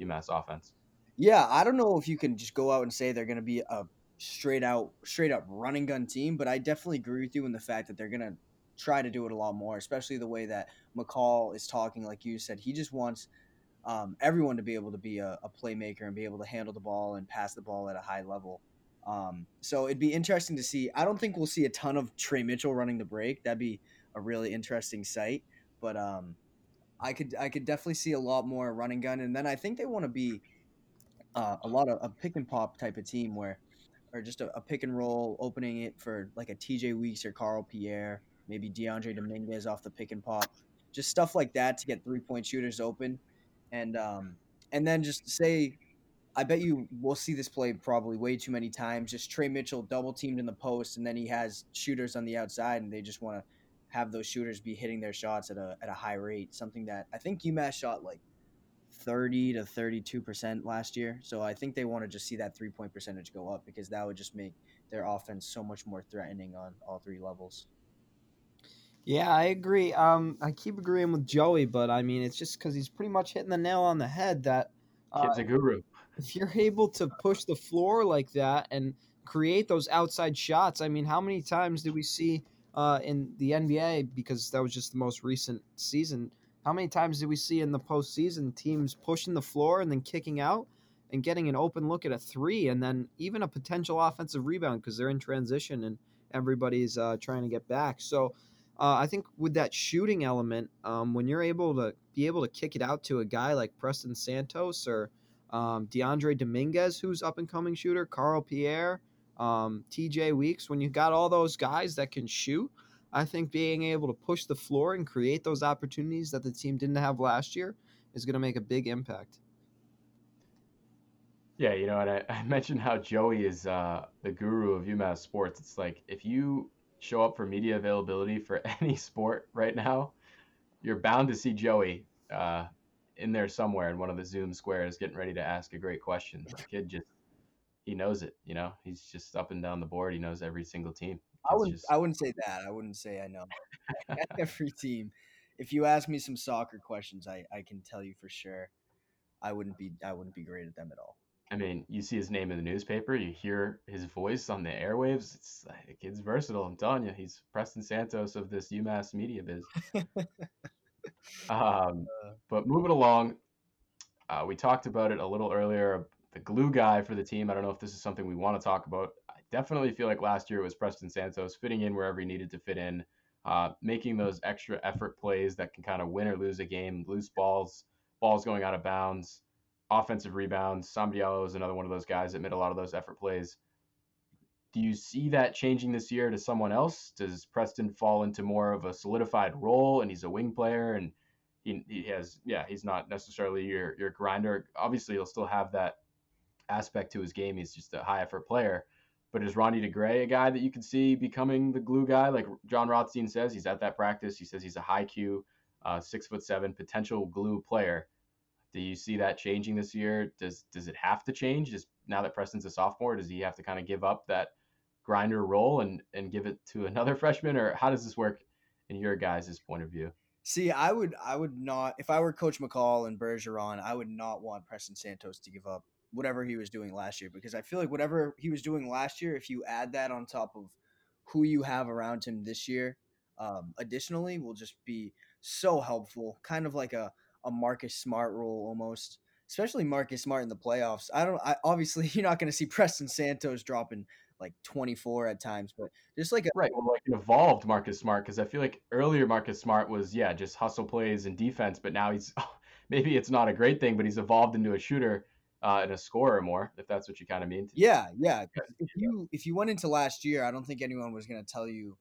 UMass offense? Yeah, I don't know if you can just go out and say they're going to be a straight out straight up running gun team, but I definitely agree with you in the fact that they're going to try to do it a lot more, especially the way that McCall is talking. Like you said, he just wants um, everyone to be able to be a, a, playmaker and be able to handle the ball and pass the ball at a high level. Um, so it'd be interesting to see. I don't think we'll see a ton of Tre Mitchell running the break. That'd be a really interesting sight. But um, I could I could definitely see a lot more running gun. And then I think they want to be uh, a lot of a pick and pop type of team where, or just a, a pick and roll, opening it for like a TJ Weeks or Carl Pierre, maybe Dyondre Dominguez off the pick and pop, just stuff like that to get three point shooters open and um, and then just say, I bet you we'll see this play probably way too many times. Just Tre Mitchell double teamed in the post, and then he has shooters on the outside, and they just want to have those shooters be hitting their shots at a at a high rate. Something that I think UMass shot like thirty to thirty two percent last year. So I think they want to just see that three point percentage go up because that would just make their offense so much more threatening on all three levels. Yeah, I agree. Um, I keep agreeing with Joey, but I mean, it's just because he's pretty much hitting the nail on the head that uh, kid's a guru. If you're able to push the floor like that and create those outside shots, I mean, how many times do we see uh, in the NBA? Because that was just the most recent season. How many times did we see in the postseason teams pushing the floor and then kicking out and getting an open look at a three and then even a potential offensive rebound because they're in transition and everybody's uh, trying to get back. So uh, I think with that shooting element, um, when you're able to be able to kick it out to a guy like Preston Santos or um, Dyondre Dominguez, who's up and coming shooter, Carl Pierre, um, TJ Weeks, when you got all those guys that can shoot, I think being able to push the floor and create those opportunities that the team didn't have last year is going to make a big impact. Yeah, you know, and I, I mentioned how Joey is uh, the guru of UMass sports. It's like if you show up for media availability for any sport right now, you're bound to see Joey uh, in there somewhere in one of the Zoom squares getting ready to ask a great question. The kid just he knows it, you know. He's just up and down the board. He knows every single team. I wouldn't just... I wouldn't say that. I wouldn't say I know every team. If you ask me some soccer questions, I, I can tell you for sure I wouldn't be I wouldn't be great at them at all. I mean, you see his name in the newspaper, you hear his voice on the airwaves. It's the kid's versatile. I'm telling you, he's Preston Santos of this UMass media biz. um, uh. but moving along, uh, we talked about it a little earlier. The glue guy for the team. I don't know if this is something we want to talk about. I definitely feel like last year it was Preston Santos fitting in wherever he needed to fit in, uh, making those extra effort plays that can kind of win or lose a game, loose balls, balls going out of bounds offensive rebounds. Sam Diallo is another one of those guys that made a lot of those effort plays. Do you see that changing this year to someone else? Does Preston fall into more of a solidified role and he's a wing player and he, he has yeah he's not necessarily your your grinder. Obviously he'll still have that aspect to his game. He's just a high effort player. But is Ronnie DeGray a guy that you could see becoming the glue guy? Like Jon Rothstein says, he's at that practice. He says he's a high Q, uh, six foot seven potential glue player. Do you see that changing this year? Does does it have to change? Just now that Preston's a sophomore, does he have to kind of give up that grinder role and and give it to another freshman, or how does this work in your guys' point of view? See, I would I would not if I were Coach McCall and Bergeron, I would not want Preston Santos to give up whatever he was doing last year because I feel like whatever he was doing last year, if you add that on top of who you have around him this year, um, additionally, will just be so helpful. Kind of like a a Marcus Smart role almost, especially Marcus Smart in the playoffs. I don't. I obviously you're not going to see Preston Santos dropping like 24 at times, but just like a, Right, well, like an evolved Marcus Smart, because I feel like earlier Marcus Smart was yeah just hustle plays and defense, but now he's maybe it's not a great thing, but he's evolved into a shooter uh, and a scorer more, if that's what you kind of mean. yeah, yeah. If you if you went into last year, I don't think anyone was going to tell you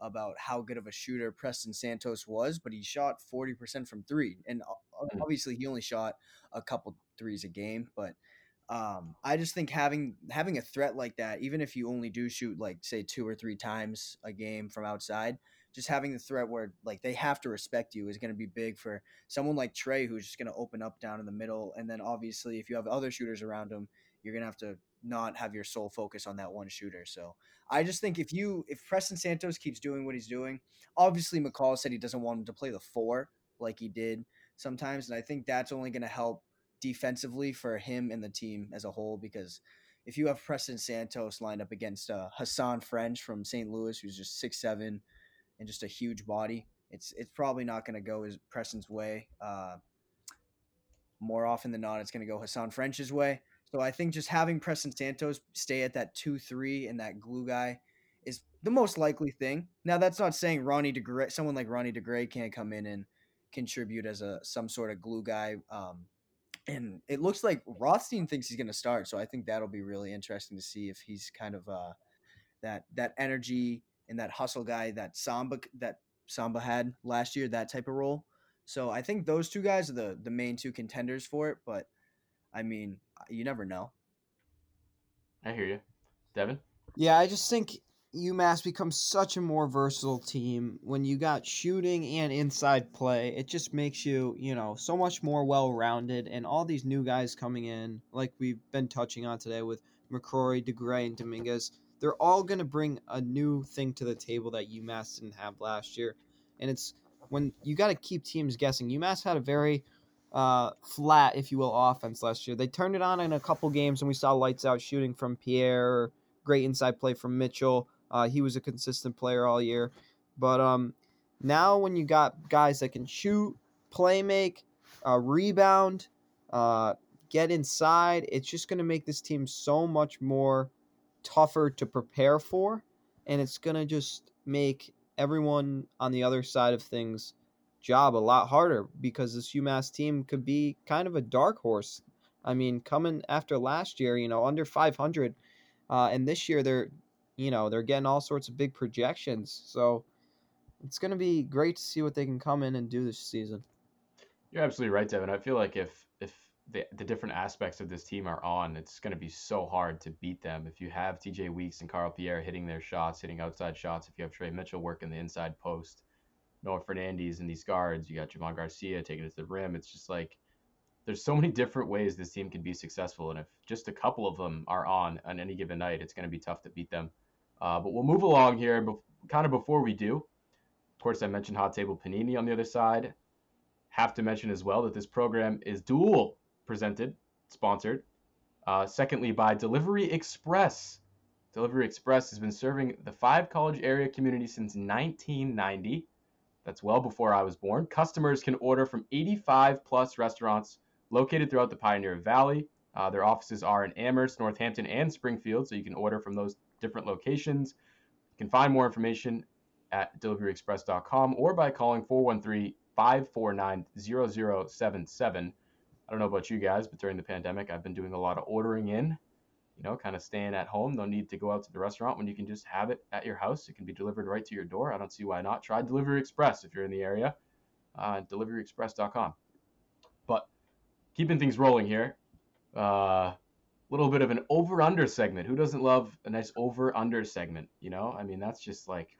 about how good of a shooter Preston Santos was, but he shot 40% from 3 and o- o- Mm. obviously he only shot a couple threes a game, but um, I just think having having a threat like that, even if you only do shoot like say two or three times a game from outside, just having the threat where like they have to respect you is going to be big for someone like Tre, who's just going to open up down in the middle, and then obviously if you have other shooters around him, you're going to have to not have your sole focus on that one shooter. So I just think if you if Preston Santos keeps doing what he's doing, obviously McCall said he doesn't want him to play the four like he did sometimes, and I think that's only going to help defensively for him and the team as a whole because if you have Preston Santos lined up against uh, Hasahn French from St. Louis, who's just six seven and just a huge body, it's it's probably not going to go as Preston's way. Uh, more often than not, it's going to go Hasahn French's way. So I think just having Preston Santos stay at that two three and that glue guy is the most likely thing. Now that's not saying Ronnie DeGray, someone like Ronnie DeGray can't come in and contribute as a some sort of glue guy. Um, and it looks like Rothstein thinks he's going to start, so I think that'll be really interesting to see if he's kind of uh, that that energy and that hustle guy that Samba that Samba had last year, that type of role. So I think those two guys are the the main two contenders for it. But I mean, you never know. I hear you, Devin. Yeah, I just think UMass becomes such a more versatile team when you got shooting and inside play. It just makes you, you know, so much more well rounded. And all these new guys coming in, like we've been touching on today with McCrory, DeGray, and Dominguez, they're all going to bring a new thing to the table that UMass didn't have last year. And it's when you got to keep teams guessing. UMass had a very uh, flat, if you will, offense last year. They turned it on in a couple games, and we saw lights out shooting from Pierre, great inside play from Mitchell. Uh, he was a consistent player all year. But um, now when you got guys that can shoot, play make, uh, rebound, uh, get inside, it's just going to make this team so much more tougher to prepare for. And it's going to just make everyone on the other side of things job a lot harder because this UMass team could be kind of a dark horse. I mean, coming after last year, you know, under 500, uh, and this year they're, you know, they're getting all sorts of big projections. So it's going to be great to see what they can come in and do this season. You're absolutely right, Devin. I feel like if if the, the different aspects of this team are on, it's going to be so hard to beat them. If you have TJ Weeks and Carl Pierre hitting their shots, hitting outside shots, if you have Tre Mitchell working the inside post, Noah Fernandes and these guards, you got Javohn Garcia taking it to the rim. It's just like there's so many different ways this team can be successful, and if just a couple of them are on on any given night, it's going to be tough to beat them. Uh, but we'll move along here, and kind of before we do, of course, I mentioned Hot Table Panini on the other side. Have to mention as well that this program is dual presented, sponsored. Uh, secondly, by Delivery Express. Delivery Express has been serving the five college area community since 1990. That's well before I was born. Customers can order from 85 plus restaurants located throughout the Pioneer Valley. Uh, their offices are in Amherst, Northampton, and Springfield, so you can order from those different locations. You can find more information at deliveryexpress.com or by calling 413 549 0077. I don't know about you guys, but during the pandemic, I've been doing a lot of ordering in, you know, kind of staying at home. No need to go out to the restaurant when you can just have it at your house. It can be delivered right to your door. I don't see why not. Try Delivery Express if you're in the area, uh, deliveryexpress.com. But keeping things rolling here, a uh, little bit of an over under segment. Who doesn't love a nice over under segment? You know, I mean, that's just like.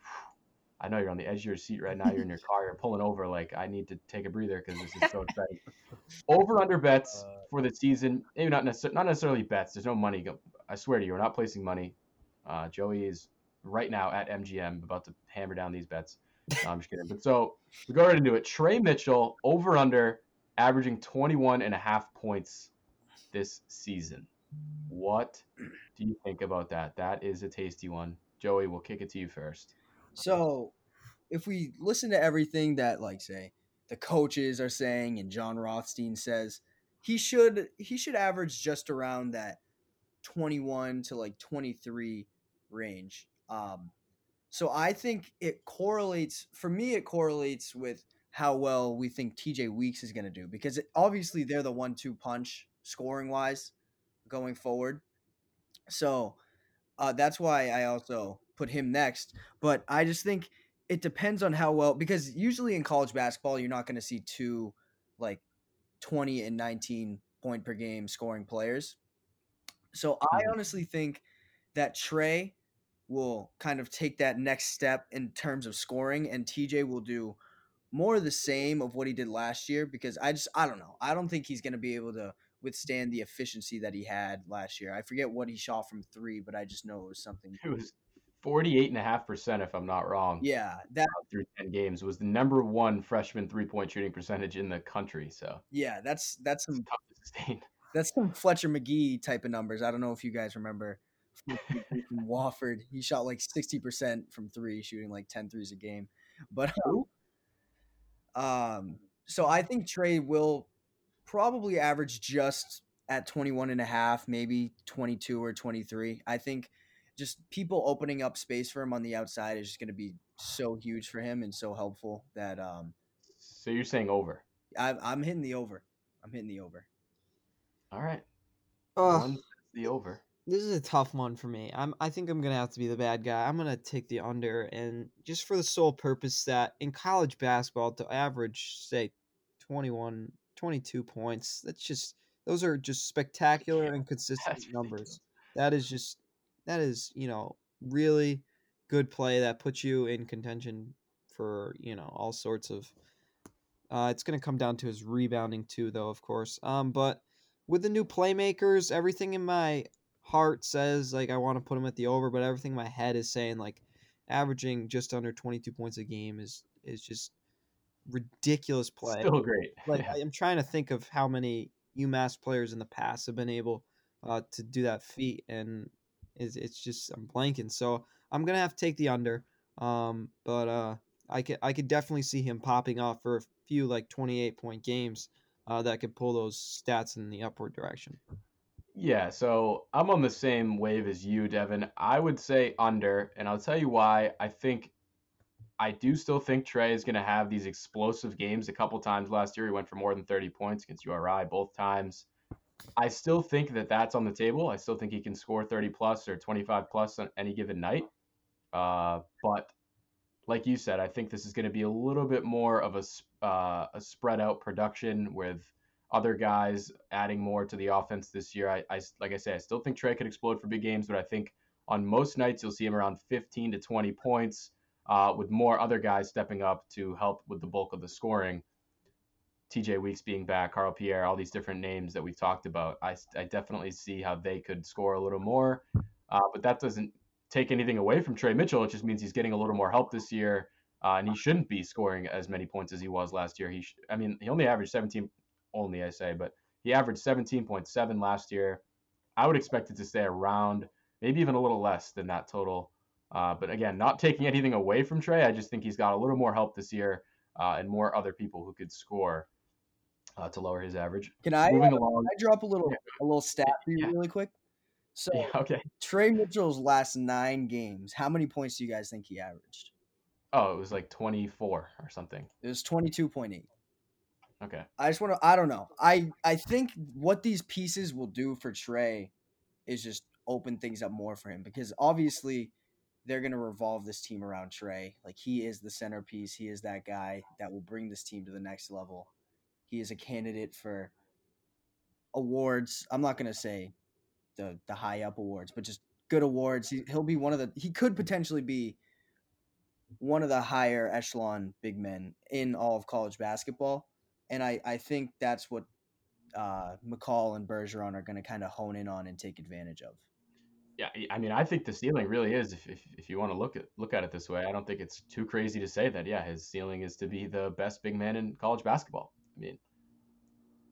I know you're on the edge of your seat right now. You're in your car. You're pulling over. Like I need to take a breather because this is so exciting. over under bets for the season. Maybe not necessarily not necessarily bets. There's no money. I swear to you, we're not placing money. Uh, Joey is right now at MGM about to hammer down these bets. No, I'm just kidding. But so we go right into it. Tre Mitchell over under averaging 21 and a half points this season. What do you think about that? That is a tasty one. Joey, we'll kick it to you first. So, if we listen to everything that, like, say, the coaches are saying and Jon Rothstein says, he should he should average just around that 21 to like 23 range. Um, so I think it correlates for me. It correlates with how well we think TJ Weeks is going to do because it, obviously they're the one-two punch scoring wise going forward. So uh, that's why I also put him next. But I just think it depends on how well because usually in college basketball you're not going to see two like 20 and 19 point per game scoring players. So I Mhm. honestly think that Tre will kind of take that next step in terms of scoring and TJ will do more of the same of what he did last year because I just I don't know. I don't think he's going to be able to withstand the efficiency that he had last year. I forget what he shot from 3, but I just know it was something It was 48.5%, if I'm not wrong. Yeah, that Through 10 games. Was the number one freshman three point shooting percentage in the country. So yeah, that's that's some tough to sustain. That's some Fletcher Magee type of numbers. I don't know if you guys remember from Wofford. He shot like 60% from three, shooting like 10 threes a game. But um, so I think Tre will probably average just at 21 and a half, maybe 22 or 23. I think just people opening up space for him on the outside is just going to be so huge for him and so helpful that um, So you're saying over. I, I'm hitting the over. I'm hitting the over. All right. Ugh. One says the over. This is a tough one for me. I'm I think I'm gonna have to be the bad guy. I'm gonna take the under and just for the sole purpose that in college basketball to average say 21, 22 points, that's just those are just spectacular and consistent That's numbers. That is just that is, you know, really good play that puts you in contention for, you know, all sorts of uh, it's going to come down to his rebounding too, though, of course. Um, but with the new playmakers, everything in my heart says like I want to put him at the over, but everything in my head is saying like averaging just under 22 points a game is is just ridiculous play. Still great. like Yeah. I am trying to think of how many UMass players in the past have been able uh, to do that feat, and it's, it's just I'm blanking. So I'm gonna have to take the under. Um, but uh, I could I could definitely see him popping off for a few like 28 point games uh, that could pull those stats in the upward direction. Yeah, so I'm on the same wave as you, Devin. I would say under, and I'll tell you why. I think I do still think Tre is going to have these explosive games. A couple times last year, he went for more than 30 points against URI both times. I still think that that's on the table. I still think he can score 30 plus or 25 plus on any given night. Uh, but like you said, I think this is going to be a little bit more of a uh, a spread out production with other guys adding more to the offense this year. I, I like I say, I still think Tre could explode for big games, but I think on most nights you'll see him around 15 to 20 points, uh, with more other guys stepping up to help with the bulk of the scoring. TJ Weeks being back, Carl Pierre, all these different names that we've talked about. I, I definitely see how they could score a little more, uh, but that doesn't take anything away from Tre Mitchell. It just means he's getting a little more help this year, uh, and he shouldn't be scoring as many points as he was last year. He, sh- I mean, he only averaged 17, only I say, but he averaged 17.7 last year. I would expect it to stay around, maybe even a little less than that total. Uh, but again, not taking anything away from Tre. I just think he's got a little more help this year uh, and more other people who could score uh, to lower his average. Can I, Moving uh, along. I drop a little a little stat for you Yeah. really quick? So Yeah, okay. Tre Mitchell's last nine games, how many points do you guys think he averaged? Oh, it was like 24 or something. It was twenty two point eight. Okay. I just want to. I don't know. I I think what these pieces will do for Tre is just open things up more for him because obviously they're gonna revolve this team around Tre. Like he is the centerpiece. He is that guy that will bring this team to the next level. He is a candidate for awards. I'm not gonna say the the high up awards, but just good awards. He, he'll be one of the. He could potentially be one of the higher echelon big men in all of college basketball and I, I think that's what uh, McCall and Bergeron are going to kind of hone in on and take advantage of. Yeah, I- I mean, I think the ceiling really is, if, if, if you want to look at look at it this way, I don't think it's too crazy to say that. Yeah, his ceiling is to be the best big man in college basketball. I mean,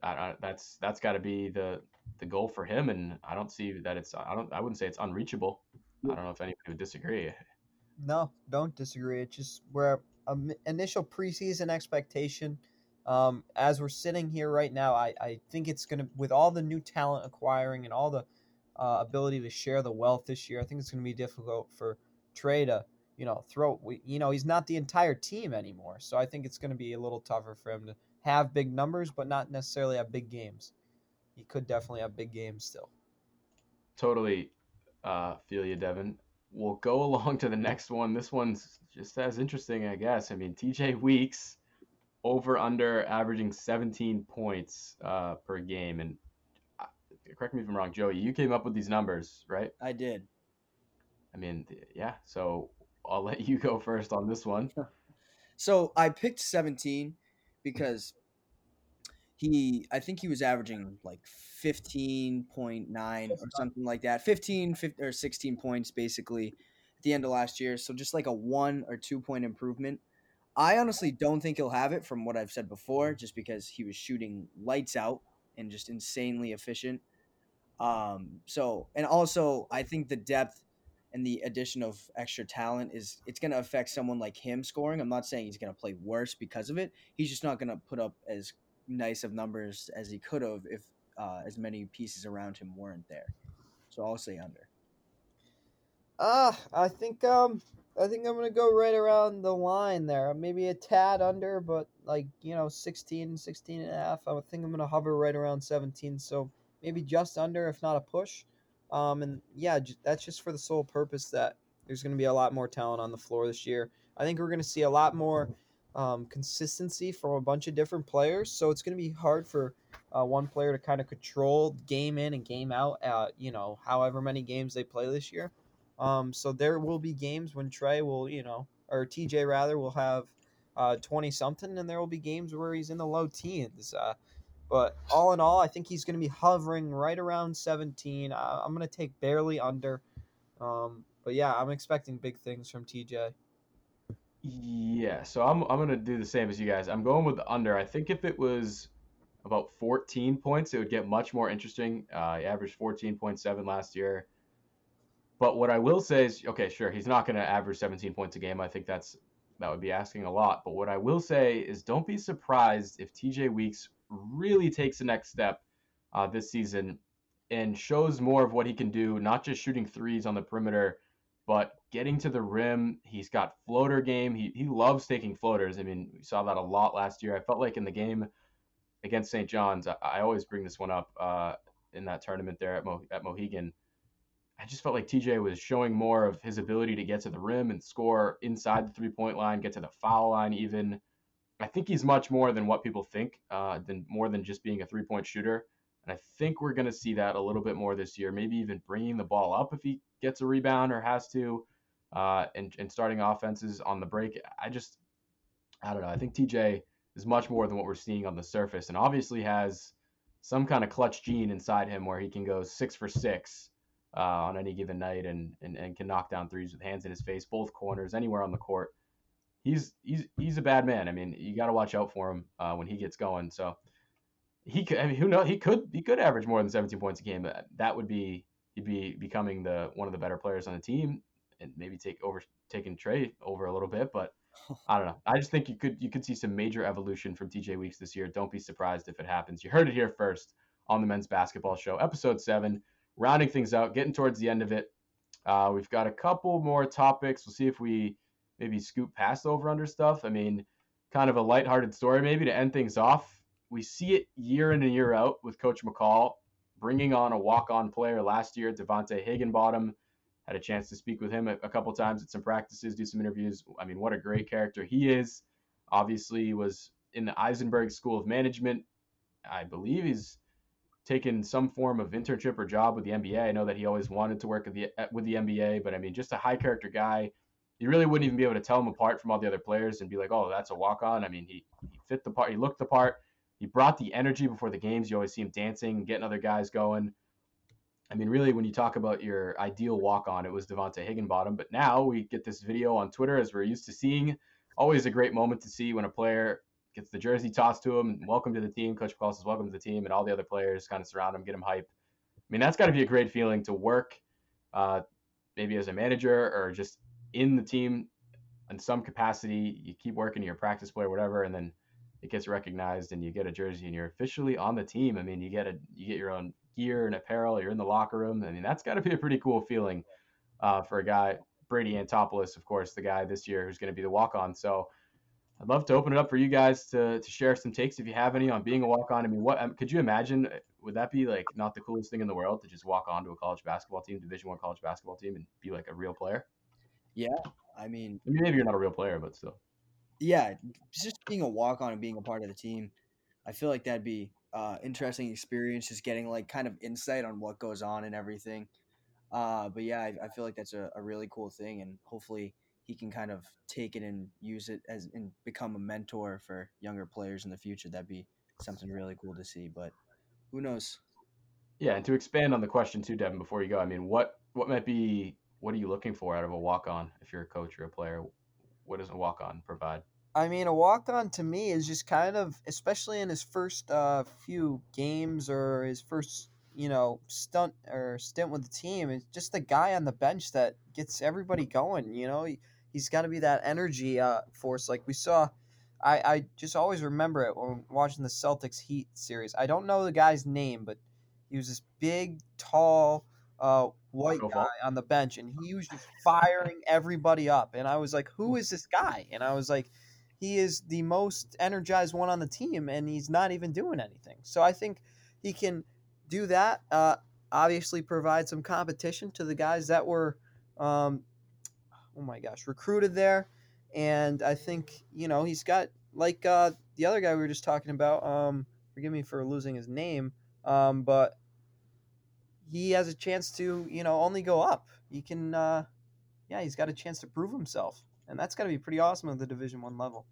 I, I, that's that's got to be the the goal for him, and I don't see that it's I don't I wouldn't say it's unreachable. I don't know if anybody would disagree. No, don't disagree. It's just we're a m- initial preseason expectation. Um, as we're sitting here right now, I, I think it's gonna with all the new talent acquiring and all the uh, ability to share the wealth this year. I think it's going to be difficult for Tre to, you know, throw. You know, he's not the entire team anymore, so I think it's going to be a little tougher for him to have big numbers, but not necessarily have big games. He could definitely have big games still. Totally uh, feel you, Devin. We'll go along to the next one. This one's just as interesting, I guess. I mean, TJ Weeks over under averaging 17 points uh, per game. And uh, correct me if I'm wrong, Joey, you came up with these numbers, right? I did. I mean, yeah. So I'll let you go first on this one. So I picked 17 because he, I think he was averaging like 15.9 or something like that, 15, 15 or 16 points basically at the end of last year. So just like a one or two point improvement. I honestly don't think he'll have it from what I've said before, just because he was shooting lights out and just insanely efficient. Um, so, and also, I think the depth and the addition of extra talent is it's going to affect someone like him scoring. I'm not saying he's going to play worse because of it. He's just not going to put up as nice of numbers as he could have if uh, as many pieces around him weren't there. So I'll say under. Uh, I think um I think I'm gonna go right around the line there. Maybe a tad under, but like, you know, 16, 16 and a half. I think I'm gonna hover right around 17. So maybe just under, if not a push. Um, and yeah, that's just for the sole purpose that there's gonna be a lot more talent on the floor this year. I think we're gonna see a lot more um, consistency from a bunch of different players. So it's gonna be hard for uh, one player to kind of control game in and game out. At, you know, however many games they play this year. Um, so there will be games when Tre will, you know, or TJ rather will have uh, 20 something, and there will be games where he's in the low teens. Uh, but all in all, I think he's going to be hovering right around 17. Uh, I'm going to take barely under. Um, but yeah, I'm expecting big things from TJ. Yeah, so I'm I'm gonna do the same as you guys. I'm going with the under. I think if it was about 14 points, it would get much more interesting. Uh, he averaged 14.7 last year. But what I will say is, okay, sure, he's not going to average 17 points a game. I think that's that would be asking a lot. But what I will say is, don't be surprised if TJ Weeks really takes the next step uh, this season and shows more of what he can do, not just shooting threes on the perimeter, but getting to the rim. He's got floater game. He he loves taking floaters. I mean, we saw that a lot last year. I felt like in the game against St. John's, I, I always bring this one up uh, in that tournament there at Mo, at Mohegan I just felt like TJ was showing more of his ability to get to the rim and score inside the three point line, get to the foul line even. I think he's much more than what people think, uh, than more than just being a three point shooter. And I think we're going to see that a little bit more this year, maybe even bringing the ball up if he gets a rebound or has to, uh, and, and starting offenses on the break. I just, I don't know. I think TJ is much more than what we're seeing on the surface and obviously has some kind of clutch gene inside him where he can go six for six uh, on any given night and, and and can knock down threes with hands in his face, both corners, anywhere on the court. He's he's he's a bad man. I mean, you got to watch out for him uh, when he gets going. So he could. I mean, who knows? He could he could average more than 17 points a game. But that would be he'd be becoming the one of the better players on the team and maybe take over taking Tre over a little bit. But I don't know. I just think you could you could see some major evolution from TJ Weeks this year. Don't be surprised if it happens. You heard it here first on the Men's Basketball Show, episode seven rounding things out, getting towards the end of it. Uh, we've got a couple more topics. We'll see if we maybe scoop past over under stuff. I mean, kind of a lighthearted story maybe to end things off. We see it year in and year out with Coach McCall bringing on a walk-on player last year, Devonte Higginbottom. Had a chance to speak with him a, a couple times at some practices, do some interviews. I mean, what a great character he is. Obviously, was in the Isenberg School of Management. I believe he's taken some form of internship or job with the NBA. I know that he always wanted to work with the with the NBA, but I mean, just a high character guy. You really wouldn't even be able to tell him apart from all the other players and be like, "Oh, that's a walk on." I mean, he he fit the part. He looked the part. He brought the energy before the games. You always see him dancing, getting other guys going. I mean, really, when you talk about your ideal walk on, it was Devonte Higginbottom. But now we get this video on Twitter as we're used to seeing. Always a great moment to see when a player gets the jersey tossed to him. Welcome to the team. Coach McCall says, "Welcome to the team," and all the other players kind of surround him, get him hype. I mean, that's got to be a great feeling to work, uh, maybe as a manager or just in the team in some capacity. You keep working, your practice player, whatever, and then it gets recognized, and you get a jersey, and you're officially on the team. I mean, you get a you get your own gear and apparel. You're in the locker room. I mean, that's got to be a pretty cool feeling uh, for a guy. Brady Antopoulos, of course, the guy this year who's going to be the walk on. So I'd love to open it up for you guys to, to share some takes if you have any on being a walk on. I mean, what um, could you imagine? Uh, would that be like not the coolest thing in the world to just walk on to a college basketball team, Division One college basketball team, and be like a real player? Yeah, I mean, maybe you're not a real player, but still. yeah, just being a walk on and being a part of the team, I feel like that'd be uh, interesting experience. Just getting like kind of insight on what goes on and everything. Uh, but yeah, I, I feel like that's a, a really cool thing, and hopefully he can kind of take it and use it as and become a mentor for younger players in the future. That'd be something really cool to see. But who knows? Yeah, and to expand on the question too, Devin, before you go, I mean, what what might be what are you looking for out of a walk on if you're a coach or a player? What does a walk on provide? I mean, a walk on to me is just kind of, especially in his first uh, few games or his first, you know, stunt or stint with the team. It's just the guy on the bench that gets everybody going. You know, he, he's got to be that energy uh, force. Like we saw, I, I just always remember it when watching the Celtics Heat series. I don't know the guy's name, but he was this big, tall, uh, white guy on the bench, and he was just firing everybody up. And I was like, "Who is this guy?" And I was like, "He is the most energized one on the team, and he's not even doing anything." So I think he can do that. Uh, obviously, provide some competition to the guys that were, um, oh my gosh, recruited there. And I think you know he's got like uh, the other guy we were just talking about. Um, forgive me for losing his name, um, but he has a chance to you know only go up. He can, uh, yeah, he's got a chance to prove himself, and that's got to be pretty awesome at the Division One level.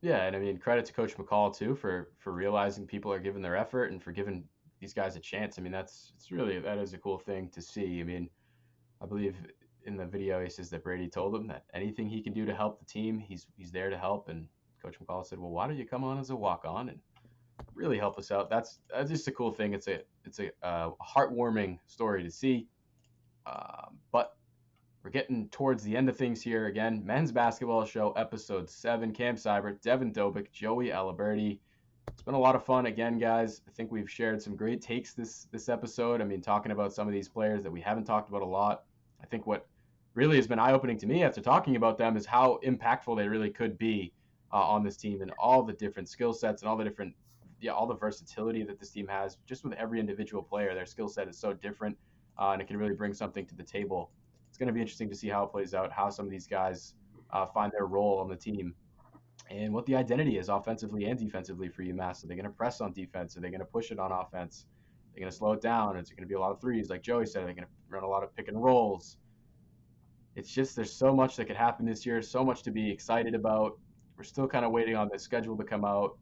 Yeah, and I mean credit to Coach McCall too for for realizing people are giving their effort and for giving these guys a chance. I mean that's it's really that is a cool thing to see. I mean, I believe in the video he says that Brady told him that anything he can do to help the team, he's he's there to help. And Coach McCall said, well, why don't you come on as a walk on and really help us out? That's that's just a cool thing. It's a it's a uh, heartwarming story to see. Um, but we're getting towards the end of things here again. Men's basketball show episode seven. Cam Seibert, Devin Dobik, Joey Aliberti. It's been a lot of fun again, guys. I think we've shared some great takes this this episode. I mean, talking about some of these players that we haven't talked about a lot. I think what really has been eye opening to me after talking about them is how impactful they really could be uh, on this team and all the different skill sets and all the different yeah all the versatility that this team has. Just with every individual player, their skill set is so different, uh, and it can really bring something to the table it's going to be interesting to see how it plays out, how some of these guys uh, find their role on the team, and what the identity is offensively and defensively for UMass. Are they going to press on defense? Are they going to push it on offense? Are they going to slow it down? Is it going to be a lot of threes, like Joey said? Are they going to run a lot of pick and rolls? It's just there's so much that could happen this year, so much to be excited about. We're still kind of waiting on the schedule to come out.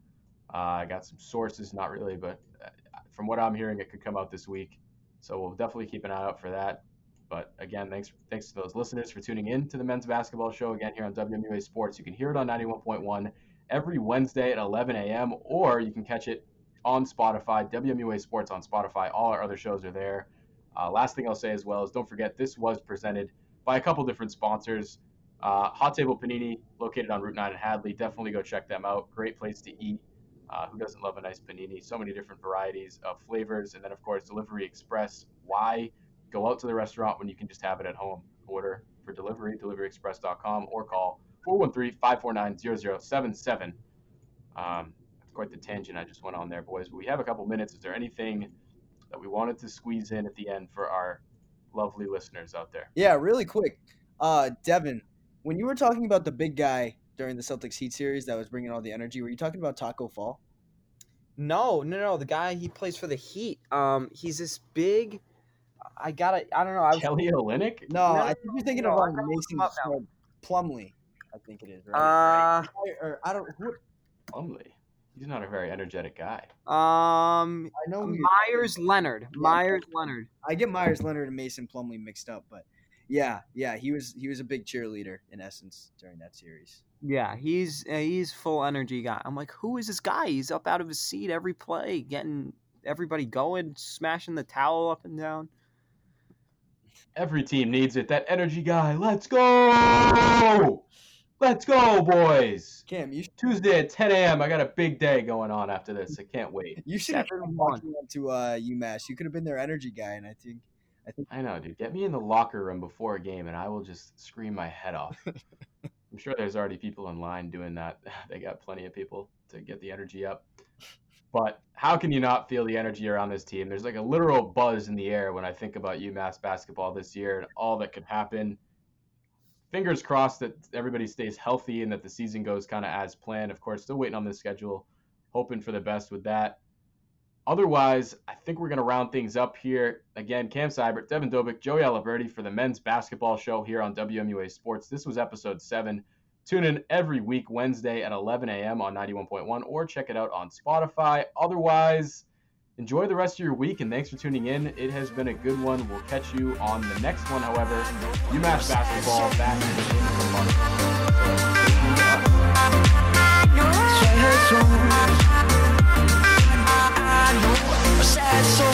Uh, I got some sources, not really, but uh, from what I'm hearing, it could come out this week. So we'll definitely keep an eye out for that. But again, thanks thanks to those listeners for tuning in to the men's basketball show again here on WMUA Sports. You can hear it on 91.1 every Wednesday at 11 a.m. or you can catch it on Spotify. WMUA Sports on Spotify. All our other shows are there. Uh, last thing I'll say as well is don't forget this was presented by a couple different sponsors. Uh, Hot Table Panini, located on Route 9 in Hadley. Definitely go check them out. Great place to eat. Uh, who doesn't love a nice panini? So many different varieties of flavors. And then, of course, Delivery Express. Why go out to the restaurant when you can just have it at home? Order for delivery, deliveryexpress.com, or call 413 549 0077. Um, that's quite the tangent I just went on there, boys. But we have a couple minutes. Is there anything that we wanted to squeeze in at the end for our lovely listeners out there? Yeah, really quick. Uh, Devin, when you were talking about the big guy during the Celtics Heat series that was bringing all the energy, were you talking about Taco Fall? No, no, no. The guy he plays for the Heat. Um, he's this big. I gotta. I don't know. I was, Kelly Olynyk? No, No, I think you're thinking no, of I um, gotta look Mason him up now. Plum- Plumlee. I think it is right. uh, or, I don't. Who, Plumlee. He's not a very energetic guy. um, I know. Meyers Leonard. Meyers Leonard. I get Meyers Leonard and Mason Plumlee mixed up, but yeah, yeah, he was he was a big cheerleader in essence during that series. Yeah, he's uh, he's full energy guy. I'm like, who is this guy? He's up out of his seat every play, getting everybody going, smashing the towel up and down. Every team needs it. That energy guy. Let's go! Let's go, boys. Cam, you should, Tuesday at 10 a.m. I got a big day going on after this. I can't wait. you should have Seven been one. walking up to uh, UMass. You could have been their energy guy, and I think I think I know, dude. Get me in the locker room before a game, and I will just scream my head off. I'm sure there's already people in line doing that. They got plenty of people to get the energy up. But how can you not feel the energy around this team? There's like a literal buzz in the air when I think about UMass basketball this year and all that could happen. Fingers crossed that everybody stays healthy and that the season goes kind of as planned. Of course, still waiting on the schedule, hoping for the best with that. Otherwise, I think we're going to round things up here. Again, Cam Seibert, Devin Dobik, Joey Aliberti for the men's basketball show here on WMUA Sports. This was episode seven. Tune in every week, Wednesday at 11 a.m. on 91.1 or check it out on Spotify. Otherwise, enjoy the rest of your week and thanks for tuning in. It has been a good one. We'll catch you on the next one, however. UMass basketball back in the month. that's so